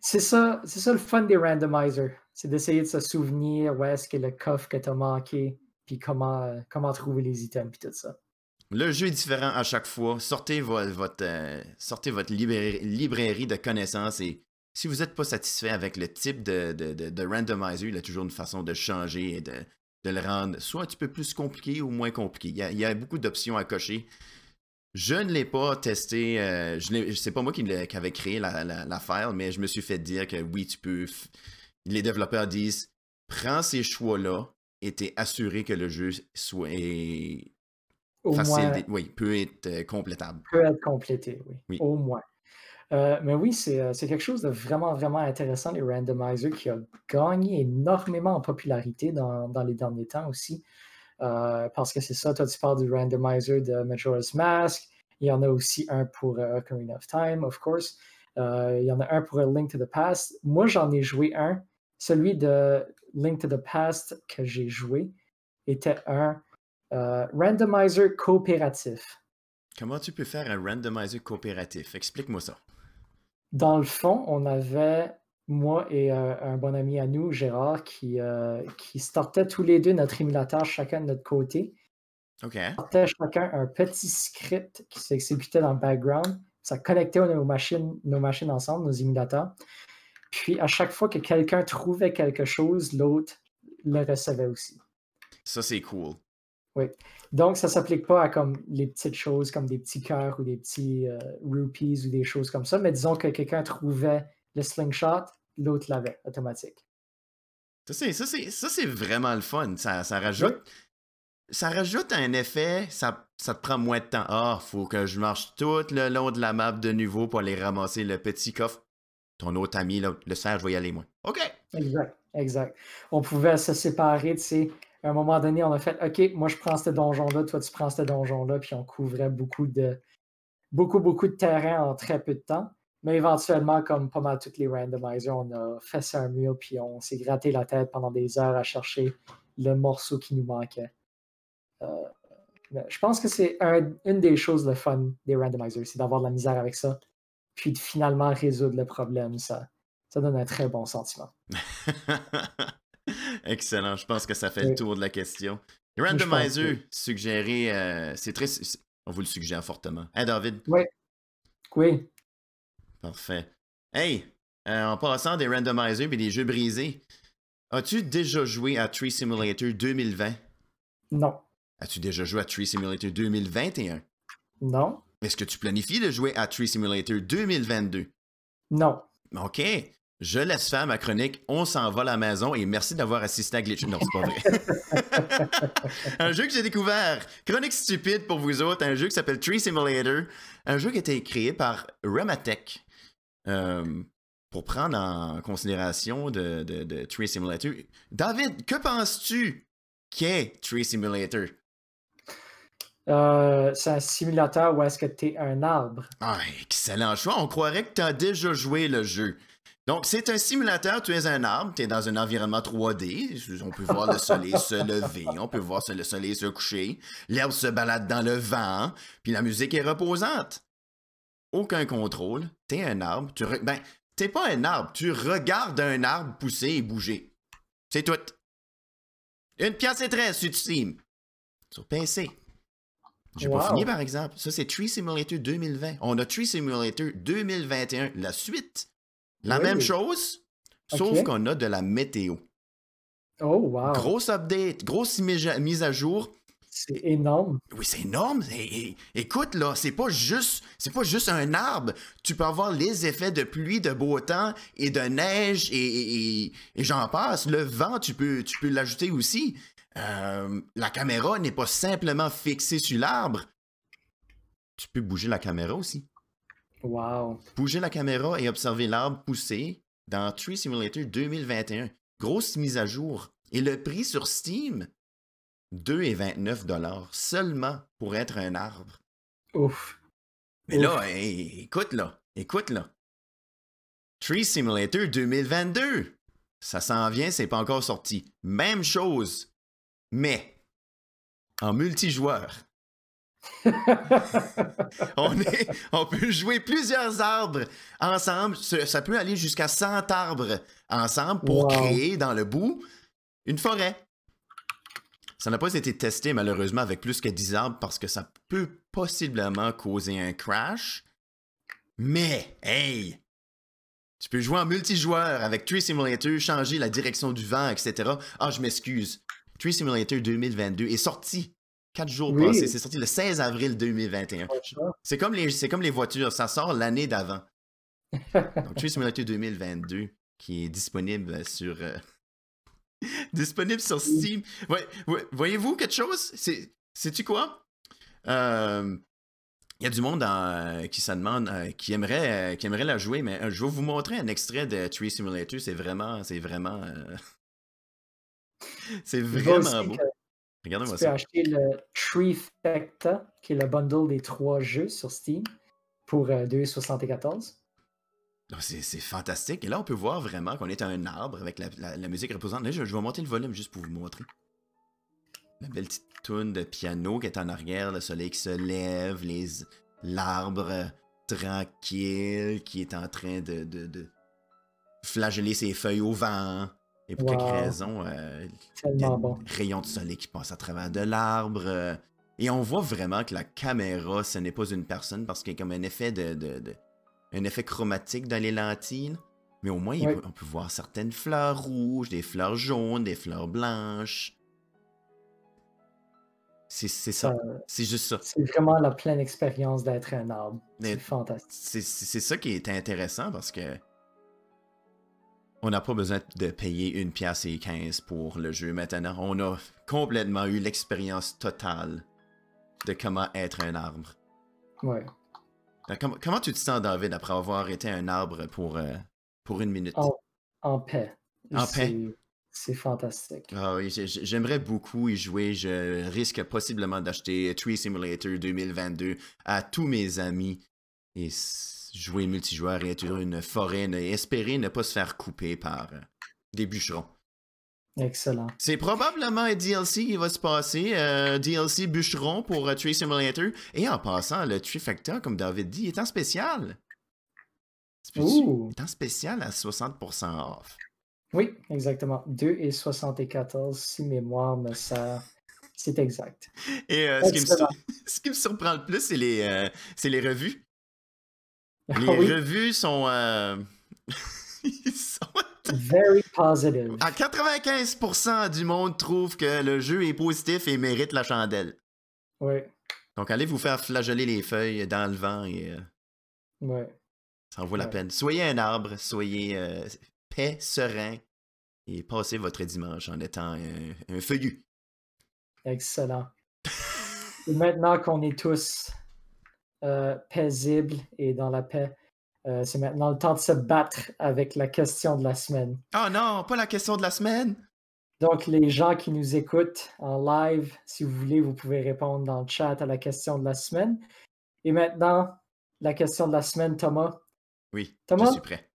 c'est ça, c'est ça le fun des randomizers. C'est d'essayer de se souvenir où est-ce que le coffre que tu as manqué, puis comment, comment trouver les items, puis tout ça. Le jeu est différent à chaque fois. Sortez votre, euh, sortez votre librairie de connaissances et si vous n'êtes pas satisfait avec le type de, de, randomizer, il y a toujours une façon de changer et de, le rendre soit un petit peu plus compliqué ou moins compliqué. Il y a, beaucoup d'options à cocher. Je ne l'ai pas testé. Euh, je c'est pas moi qui, avait créé la, la, file, mais je me suis fait dire que oui, tu peux. Les développeurs disent prends ces choix-là et t'es assuré que le jeu soit facile. oui, peut être euh, complétable. Peut être complété, oui. Au moins. Euh, mais oui, euh, c'est quelque chose de vraiment, vraiment intéressant, les randomizers, qui a gagné énormément en popularité dans, les derniers temps aussi. Euh, parce que c'est ça, toi, tu parles du randomizer de Majora's Mask. Il y en a aussi un pour Ocarina of Time, of course. il y en a un pour Link to the Past. Moi, j'en ai joué un. Celui de Link to the Past que j'ai joué était un randomizer coopératif. Comment tu peux faire un randomizer coopératif? Explique-moi ça. Dans le fond, on avait moi et euh, un bon ami à nous, Gérard, qui, euh, qui startait tous les deux notre émulateur chacun de notre côté. OK. On chacun un petit script qui s'exécutait dans le background. Ça connectait nos machines, nos machines ensemble, nos émulateurs. Puis à chaque fois que quelqu'un trouvait quelque chose, l'autre le recevait aussi. Ça, c'est cool. Oui. Donc, ça ne s'applique pas à comme les petites choses comme des petits cœurs ou des petits euh, rupees ou des choses comme ça, mais disons que quelqu'un trouvait le slingshot, l'autre l'avait automatique. Ça, c'est vraiment le fun. Ça, rajoute. Ça rajoute un effet, ça, ça, te prend moins de temps. Ah, faut que je marche tout le long de la map de nouveau pour aller ramasser le petit coffre. Ton autre ami, le serre, je vais y aller moi. OK. Exact, exact. On pouvait se séparer, tu sais à un moment donné, on a fait OK, moi je prends ce donjon-là, toi tu prends ce donjon-là, puis on couvrait beaucoup de beaucoup, beaucoup de terrain en très peu de temps. Mais éventuellement, comme pas mal tous les randomizers, on a fait un mur, puis on s'est gratté la tête pendant des heures à chercher le morceau qui nous manquait. Euh, je pense que c'est une des choses le fun des randomizers, c'est d'avoir de la misère avec ça, puis de finalement résoudre le problème. Ça, ça donne un très bon sentiment. Excellent. Je pense que ça fait le tour de la question. Randomizer suggéré, euh, c'est très. On vous le suggère fortement. Hein, David? Oui. Oui. Parfait. Hey, euh, en passant des randomizers et des jeux brisés, as-tu déjà joué à Tree Simulator 2020? Non. As-tu déjà joué à Tree Simulator 2021? Non. Est-ce que tu planifies de jouer à Tree Simulator 2022? Non. OK. Je laisse faire ma chronique. On s'en va à la maison et merci d'avoir assisté à Glitch. Non, c'est pas vrai. un jeu que j'ai découvert. Chronique stupide pour vous autres. Un jeu qui s'appelle Tree Simulator. Un jeu qui a été créé par Rematech. Euh, pour prendre en considération de, de, Tree Simulator. David, que penses-tu qu'est Tree Simulator? Euh, c'est un simulateur où est-ce que tu es un arbre. Ah, excellent choix. On croirait que tu as déjà joué le jeu. Donc, c'est un simulateur, tu es un arbre, tu es dans un environnement 3D, on peut voir le soleil se lever, on peut voir le soleil se coucher, l'herbe se balade dans le vent, puis la musique est reposante. Aucun contrôle, t'es un arbre, tu... Ben, t'es pas un arbre, tu regardes un arbre pousser et bouger. C'est tout. Une pièce et 13 sur Steam. Sur PC. J'ai pas fini, par exemple. Ça, c'est Tree Simulator 2020. On a Tree Simulator 2021, la suite. La même chose, sauf qu'on a de la météo. Oh, wow. Grosse update, grosse mise à jour. C'est énorme. Oui, c'est énorme. écoute, là, c'est pas juste, c'est pas juste un arbre. Tu peux avoir les effets de pluie, de beau temps et de neige et, j'en passe. Le vent, tu peux, tu peux l'ajouter aussi. Euh, la caméra n'est pas simplement fixée sur l'arbre. Tu peux bouger la caméra aussi. Wow. Bouger la caméra et observer l'arbre pousser dans Tree Simulator 2021. Grosse mise à jour. Et le prix sur Steam, 2,29 seulement pour être un arbre. Ouf. Mais là, écoute là, écoute là. Tree Simulator 2022. Ça s'en vient, c'est pas encore sorti. Même chose. Mais en multijoueur. on, est, on peut jouer plusieurs arbres ensemble. Ça peut aller jusqu'à 100 arbres ensemble pour créer dans le bout une forêt. Ça n'a pas été testé malheureusement avec plus que 10 arbres parce que ça peut possiblement causer un crash. Mais, hey! Tu peux jouer en multijoueur avec Tree Simulator, changer la direction du vent, etc. Ah, je m'excuse. Tree Simulator 2022 est sorti Quatre jours passés. C'est sorti le 16 avril 2021. C'est comme, les, c'est comme les voitures, ça sort l'année d'avant. Donc, Tree Simulator 2022 qui est disponible sur. Euh, disponible sur Steam. Voyez-vous quelque chose? C'est, sais-tu quoi? Euh, il y a du monde qui se demande, euh, qui, aimerait, qui aimerait la jouer, mais je vais vous montrer un extrait de Tree Simulator. C'est vraiment, c'est vraiment, c'est vraiment beau. Regardez-moi ça. Tu peux acheter le Trifecta, qui est le bundle des trois jeux sur Steam, pour 2,74. Euh, ah, c'est fantastique. Et là, on peut voir vraiment qu'on est à un arbre avec la, musique reposante. Là, je, vais monter le volume juste pour vous montrer. La belle petite toune de piano qui est en arrière, le soleil qui se lève, les l'arbre tranquille qui est en train de, de, de flageller ses feuilles au vent. Et pour quelque raison, euh, il y a un rayon de soleil qui passe à travers de l'arbre. Euh, et on voit vraiment que la caméra, ce n'est pas une personne parce qu'il y a comme un effet de, un effet chromatique dans les lentilles. Mais au moins, on peut voir certaines fleurs rouges, des fleurs jaunes, des fleurs blanches. C'est ça. c'est juste ça. C'est vraiment la pleine expérience d'être un arbre. C'est fantastique. C'est ça qui est intéressant parce que on n'a pas besoin de payer une pièce et 15 pour le jeu maintenant. On a complètement eu l'expérience totale de comment être un arbre. Ouais. Euh, comment, tu te sens, David, après avoir été un arbre pour, euh, pour une minute? En, paix. En paix? C'est fantastique. Ah oui, j'aimerais beaucoup y jouer. Je risque possiblement d'acheter Tree Simulator 2022 à tous mes amis. Et jouer multijoueur et être une forêt et espérer ne pas se faire couper par euh, des bûcherons. Excellent. C'est probablement un DLC qui va se passer, euh, DLC bûcheron pour euh, Tree Simulator. Et en passant, le Trifecta, comme David dit, est en spécial. Est en spécial à 60% off. Oui, exactement. 2 et 74, si mémoire me sert. C'est exact. Et ce, qui me, ce, qui me, surprend le plus, c'est les, les revues. Les revues sont. Euh... sont... Very positive. À 95% du monde trouve que le jeu est positif et mérite la chandelle. Oui. Donc allez vous faire flageller les feuilles dans le vent et. Euh, ouais. Ça en vaut la peine. Soyez un arbre, soyez euh, paix, serein et passez votre dimanche en étant un, un feuillu. Excellent. et maintenant qu'on est tous euh, paisible et dans la paix. Euh, c'est maintenant le temps de se battre avec la question de la semaine. Oh non, pas la question de la semaine! Donc, les gens qui nous écoutent en live, si vous voulez, vous pouvez répondre dans le chat à la question de la semaine. Et maintenant, la question de la semaine, Thomas. Oui, Thomas? je suis prêt.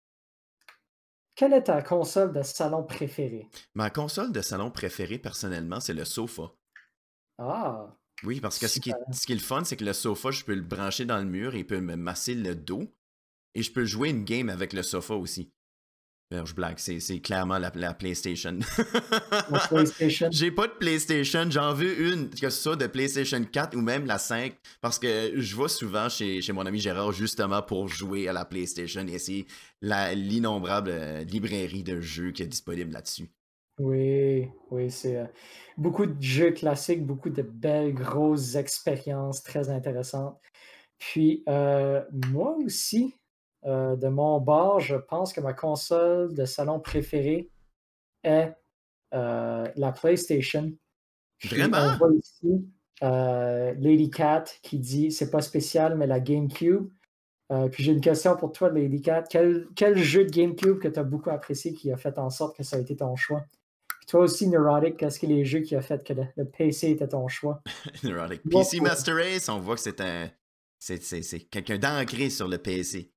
Quelle est ta console de salon préférée? Ma console de salon préférée, personnellement, c'est le sofa. Ah, Oui, parce que ce qui, est, Super. ce qui est le fun, c'est que le sofa, je peux le brancher dans le mur et il peut me masser le dos. Et je peux jouer une game avec le sofa aussi. Alors, je blague, c'est c'est clairement la, la PlayStation. la PlayStation. J'ai pas de PlayStation, j'en veux une, que ce soit de PlayStation 4 ou même la 5, parce que je vais souvent chez, chez mon ami Gérard justement pour jouer à la PlayStation et c'est la- l'innombrable euh, librairie de jeux qui est disponible là-dessus. Oui, oui, c'est euh, beaucoup de jeux classiques, beaucoup de belles, grosses expériences très intéressantes. Puis, euh, moi aussi, euh, de mon bord, je pense que ma console de salon préférée est la PlayStation. Puis, Vraiment? On voit ici Lady Cat qui dit c'est pas spécial, mais la GameCube. Euh, puis j'ai une question pour toi, Lady Cat. Quel, quel jeu de GameCube que tu as beaucoup apprécié qui a fait en sorte que ça a été ton choix? Toi aussi, Neurotic, qu'est-ce que les jeux qui a fait que le, le PC était ton choix? Neurotic. PC Master Race, on voit que c'est un. C'est c'est- c'est quelqu'un d'ancré sur le PC.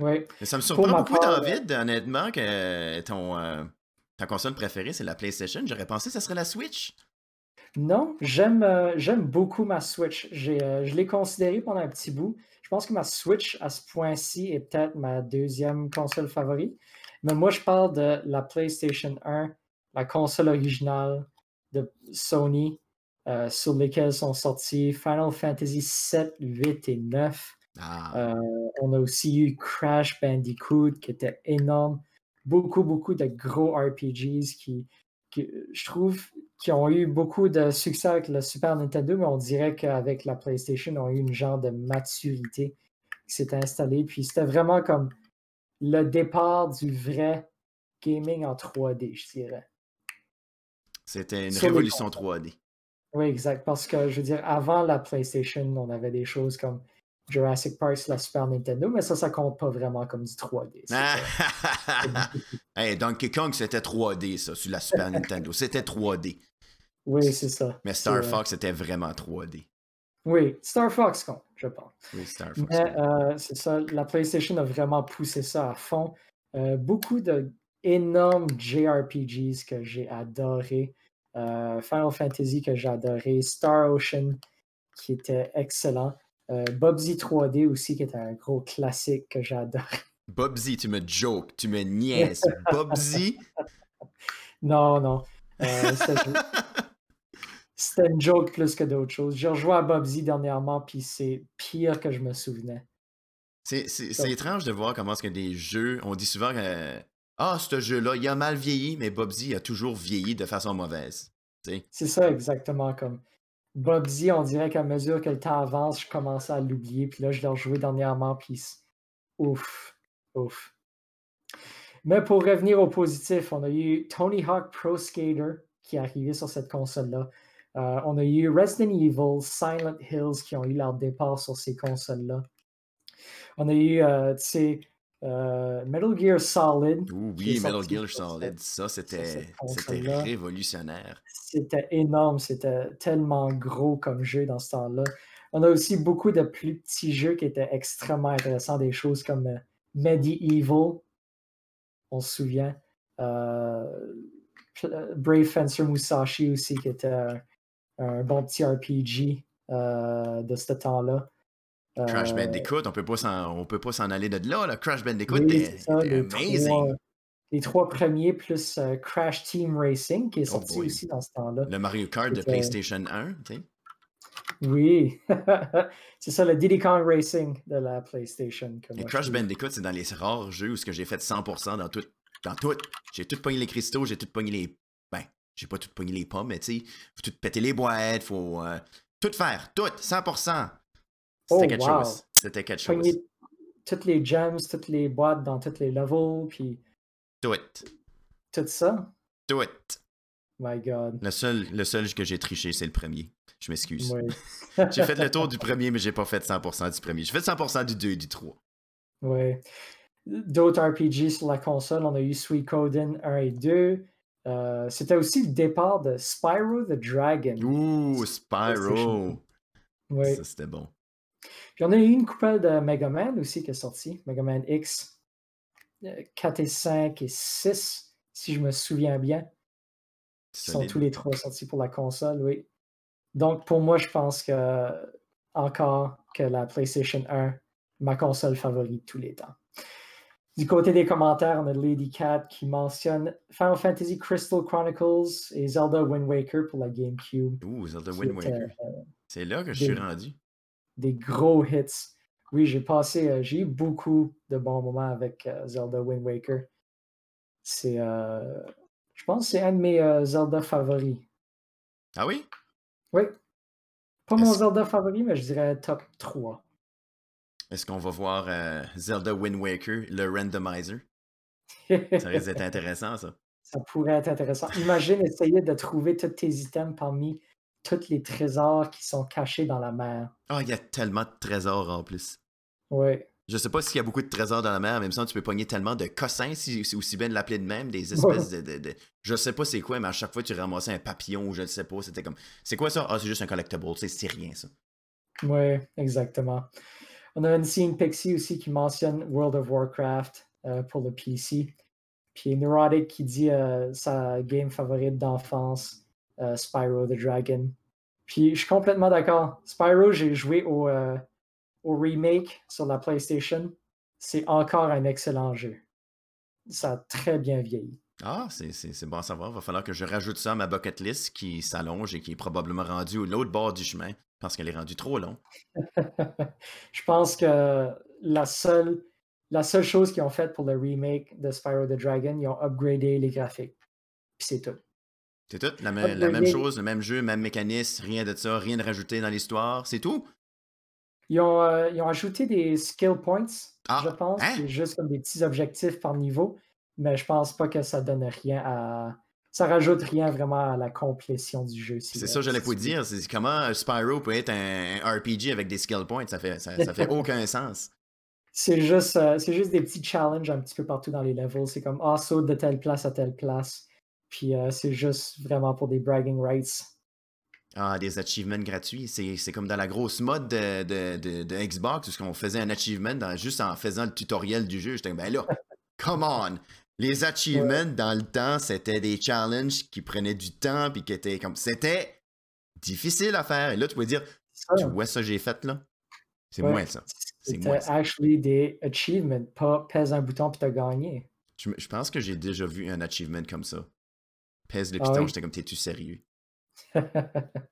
Oui. Ça me surprend beaucoup, part, David, honnêtement, que ton, euh, ta console préférée, c'est la PlayStation. J'aurais pensé que ça serait la Switch. Non, j'aime euh, j'aime beaucoup ma Switch. J'ai, euh, je l'ai considérée pendant un petit bout. Je pense que ma Switch, à ce point-ci, est peut-être ma deuxième console favorite. Mais moi, je parle de la PlayStation 1, la console originale de Sony, euh, sur lesquelles sont sortis Final Fantasy 7, 8 et 9. Ah, Euh, on a aussi eu Crash Bandicoot qui était énorme. Beaucoup, beaucoup de gros RPGs qui, qui, je trouve, qui ont eu beaucoup de succès avec le Super Nintendo, mais on dirait qu'avec la PlayStation, on a eu une genre de maturité qui s'est installée. Puis c'était vraiment comme le départ du vrai gaming en 3D, je dirais. C'était une révolution 3D. Oui, exact. Parce que, je veux dire, avant la PlayStation, on avait des choses comme Jurassic Park sur la Super Nintendo, mais ça, ça compte pas vraiment comme du 3D. C'est Ah! hey, Donkey Kong, c'était 3D, ça, sur la Super Nintendo. C'était 3D. Oui, c'est ça. Mais Star euh, Fox, c'était vraiment 3D. Oui, Star Fox compte, je pense. Oui, Star Fox. Mais euh, c'est ça, la PlayStation a vraiment poussé ça à fond. Euh, beaucoup de énormes JRPGs que j'ai adoré. Euh, Final Fantasy que j'ai adoré. Star Ocean qui était excellent. Euh, Bubsy 3D aussi qui était un gros classique que j'ai adoré. Bobsy, tu me joke, tu me niaises. Bobsy, Non, non. Euh, c'était une joke plus que d'autres choses. J'ai rejoué à Bubsy dernièrement, puis c'est pire que je me souvenais. c'est étrange de voir comment est-ce que des jeux, on dit souvent que ah, ce jeu-là, il a mal vieilli, mais Bobsy a toujours vieilli de façon mauvaise. C'est ça exactement comme Bubsy, on dirait qu'à mesure que le temps avance, je commençais à l'oublier. Puis là, je l'ai rejoué dernièrement, puis ouf, ouf. Mais pour revenir au positif, on a eu Tony Hawk Pro Skater qui est arrivé sur cette console-là. Euh, on a eu Resident Evil, Silent Hills qui ont eu leur départ sur ces consoles-là. On a eu, euh, tu sais, euh, Metal Gear Solid. Oui, Metal Gear Solid, ça, c'était révolutionnaire. C'était énorme, c'était tellement gros comme jeu dans ce temps-là. On a aussi beaucoup de plus petits jeux qui étaient extrêmement intéressants, des choses comme euh, Medieval, on se souvient. Euh, Brave Fencer Musashi aussi, qui était un, un bon petit RPG euh, de ce temps-là. Crash Euh, Bandicoot, on peut pas s'en on peut pas s'en aller de là, là. Crash Bandicoot oui, ça, les amazing. trois, les trois premiers, plus euh, Crash Team Racing, qui est Oh sorti aussi dans ce temps-là. Le Mario Kart de C'était- PlayStation 1, tu sais. Oui, c'est ça le Diddy Kong Racing de la PlayStation. Et Crash. Bandicoot, c'est dans les rares jeux où ce que j'ai fait 100% dans tout. Dans tout. J'ai tout pogné les cristaux, j'ai tout pogné les. Ben, j'ai pas tout pogné les pommes, mais tu sais, faut tout péter les boîtes, faut euh, tout faire, tout, 100%. C'était Oh, quelque wow. chose. C'était quelque chose. Pogner toutes les gems, toutes les boîtes dans tous les levels, puis Tout, tout ça? tout. My God. Le seul, le seul que j'ai triché, c'est le premier. Je m'excuse. Oui. J'ai fait le tour du premier, mais j'ai pas fait 100% du premier. J'ai fait 100% du 2 et du 3. Oui. D'autres RPG sur la console, on a eu Suikoden 1 et 2, Euh, C'était aussi le départ de Spyro the Dragon. Ouh, Spyro! Oui. Ça, c'était bon. Puis on a eu une couple de Mega Man aussi qui est sorti. Mega Man X, euh, 4 et 5 et 6, si je me souviens bien. Ils sont tous les trois sortis pour la console, oui. Donc pour moi, je pense que encore que la PlayStation 1, ma console favorite de tous les temps. Du côté des commentaires, on a Lady Cat qui mentionne Final Fantasy Crystal Chronicles et Zelda Wind Waker pour la GameCube. Ouh, Zelda Wind Waker. euh, C'est là que je suis rendu. Des gros hits. Oui, j'ai passé, euh, j'ai eu beaucoup de bons moments avec euh, Zelda Wind Waker. C'est, euh, je pense, que c'est un de mes Zelda favoris. Ah oui? Oui. Pas mon Zelda favori, mais je dirais top 3. Est-ce qu'on va voir euh, Zelda Wind Waker, le randomizer? Ça risque d'être intéressant, ça. Ça pourrait être intéressant. Imagine essayer de trouver tous tes items parmi tous les trésors qui sont cachés dans la mer. Ah, il y a tellement de trésors en plus. Oui. Je sais pas s'il y a beaucoup de trésors dans la mer, mais il me semble que tu peux pogner tellement de cossins, si c'est aussi bien de l'appeler de même, des espèces de, de, de- Je sais pas c'est quoi, mais à chaque fois tu ramassais un papillon ou je ne sais pas, c'était comme. C'est quoi ça? Ah, c'est juste un collectible, c'est c'est rien ça. Oui, exactement. On a une scene Pixie aussi qui mentionne World of Warcraft euh, pour le PC. Puis Neurotic qui dit euh, sa game favorite d'enfance, euh, Spyro the Dragon. Puis je suis complètement d'accord. Spyro, j'ai joué au, euh, au remake sur la PlayStation. C'est encore un excellent jeu. Ça a très bien vieilli. Ah, c'est- bon à savoir. Va falloir que je rajoute ça à ma bucket list qui s'allonge et qui est probablement rendue au l'autre bord du chemin parce qu'elle est rendue trop long. je pense que la seule, la seule chose qu'ils ont faite pour le remake de Spyro the Dragon, ils ont upgradé les graphiques. Puis c'est tout. C'est tout? La, me- la même chose, le même jeu, même mécanisme, rien de ça, rien de rajouté dans l'histoire, c'est tout? Ils ont, euh, ils ont ajouté des skill points, Ah, je pense, hein? c'est juste comme des petits objectifs par niveau, mais je pense pas que ça donne rien à. Ça rajoute rien vraiment à la complétion du jeu. si- C'est ça, j'allais si pas tu veux. dire. C'est comment Spyro peut être un, RPG avec des skill points. Ça fait, ça, ça fait aucun sens. C'est juste, euh, c'est juste des petits challenges un petit peu partout dans les levels. C'est comme, ah, saute de telle place à telle place. Puis euh, c'est juste vraiment pour des bragging rights. Ah, des achievements gratuits. C'est c'est comme dans la grosse mode de, de, de, de Xbox, où on faisait un achievement dans- juste en faisant le tutoriel du jeu. J'étais ben là, come on! Les achievements, dans le temps, c'était des challenges qui prenaient du temps, puis qui étaient comme. C'était difficile à faire. Et là, tu pouvais dire, Ça, tu vois ça j'ai fait là? C'est Ouais. moi ça. C'est C'était actually des achievements, pas pèse un bouton puis t'as gagné. Je, je pense que j'ai déjà vu un achievement comme ça. Pèse le Ah piton, oui? j'étais comme, t'es-tu sérieux? Oui,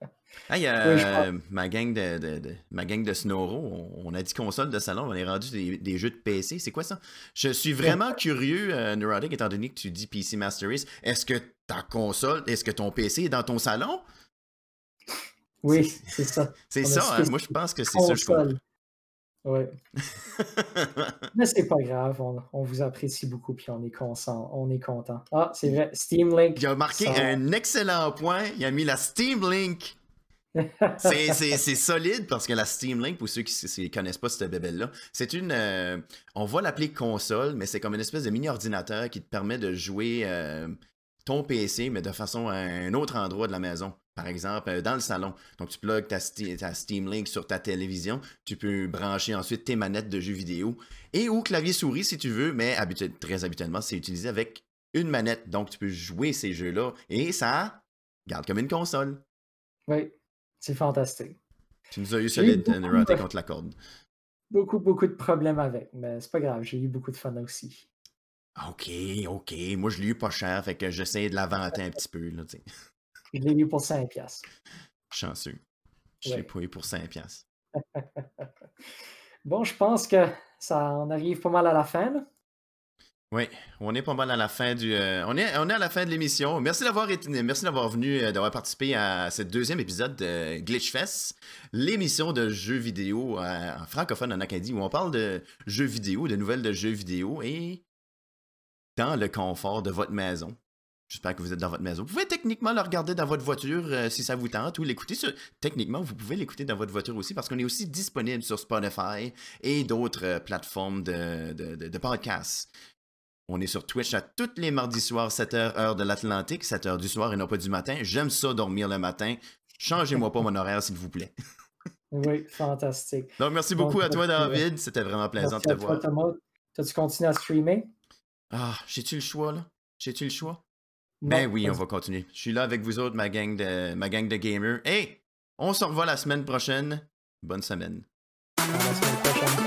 Hey, euh, ma gang de, de, de- ma gang de Snoro, on, on a dit console de salon, on est rendu des, des jeux de PC. C'est quoi ça? Je suis vraiment curieux, euh, Neurotic, étant donné que tu dis PC Master Race. Est-ce que ta console, est-ce que ton PC est dans ton salon? oui, c'est ça. C'est ça, hein? moi je pense que c'est ça, je comprends. Ouais. Mais c'est pas grave, on, on vous apprécie beaucoup puis on est content. On est content. Ah, c'est vrai, Steam Link. Il a marqué ça- un excellent point, il a mis la Steam Link. C'est- C'est c'est solide parce que la Steam Link, pour ceux qui ne connaissent pas cette bébelle-là, c'est une. euh, on va l'appeler console, mais c'est comme une espèce de mini-ordinateur qui te permet de jouer euh, ton PC, mais de façon à un autre endroit de la maison. Par exemple, euh, dans le salon. Donc, tu plugues ta, Steam Link sur ta télévision. Tu peux brancher ensuite tes manettes de jeux vidéo et ou clavier-souris si tu veux, mais habitu- très habituellement, c'est utilisé avec une manette. Donc, tu peux jouer ces jeux-là et ça garde comme une console. Oui, c'est fantastique. Tu nous as eu solide, euh, de- contre la corde. Beaucoup, beaucoup de problèmes avec, mais c'est pas grave, j'ai eu beaucoup de fun aussi. Ok, ok. Moi, je l'ai eu pas cher, fait que j'essaie de la vanter un petit peu. Là, tu sais. Je l'ai eu pour 5 piastres. Chanceux. Je l'ai pas eu pour 5 piastres. Bon, je pense que ça, on arrive pas mal à la fin. là. Oui, on est pas mal à la fin du. euh, on, est, on est à la fin de l'émission. Merci d'avoir été, merci d'avoir venu, euh, d'avoir participé à ce deuxième épisode de Glitchfest, l'émission de jeux vidéo euh, en francophone en Acadie où on parle de jeux vidéo, de nouvelles de jeux vidéo et dans le confort de votre maison. J'espère que vous êtes dans votre maison. Vous pouvez techniquement le regarder dans votre voiture euh, si ça vous tente ou l'écouter sur. Techniquement, vous pouvez l'écouter dans votre voiture aussi parce qu'on est aussi disponible sur Spotify et d'autres euh, plateformes de, de, de- de podcasts. On est sur Twitch à tous les mardis soirs, 7h, heure de l'Atlantique, 7h du soir et non pas du matin. J'aime ça dormir le matin. Changez-moi pas mon horaire, s'il vous plaît. Oui, fantastique. Donc, merci beaucoup Donc, à toi, merci, David. C'était vraiment plaisant de à te toi, voir. Thomas. T'as-tu continué à streamer? Ah, j'ai-tu le choix, là? J'ai-tu le choix? Ben oui, on va continuer. Je suis là avec vous autres, ma gang de, ma gang de gamers. Hey! On se revoit la semaine prochaine. Bonne semaine. À la semaine prochaine.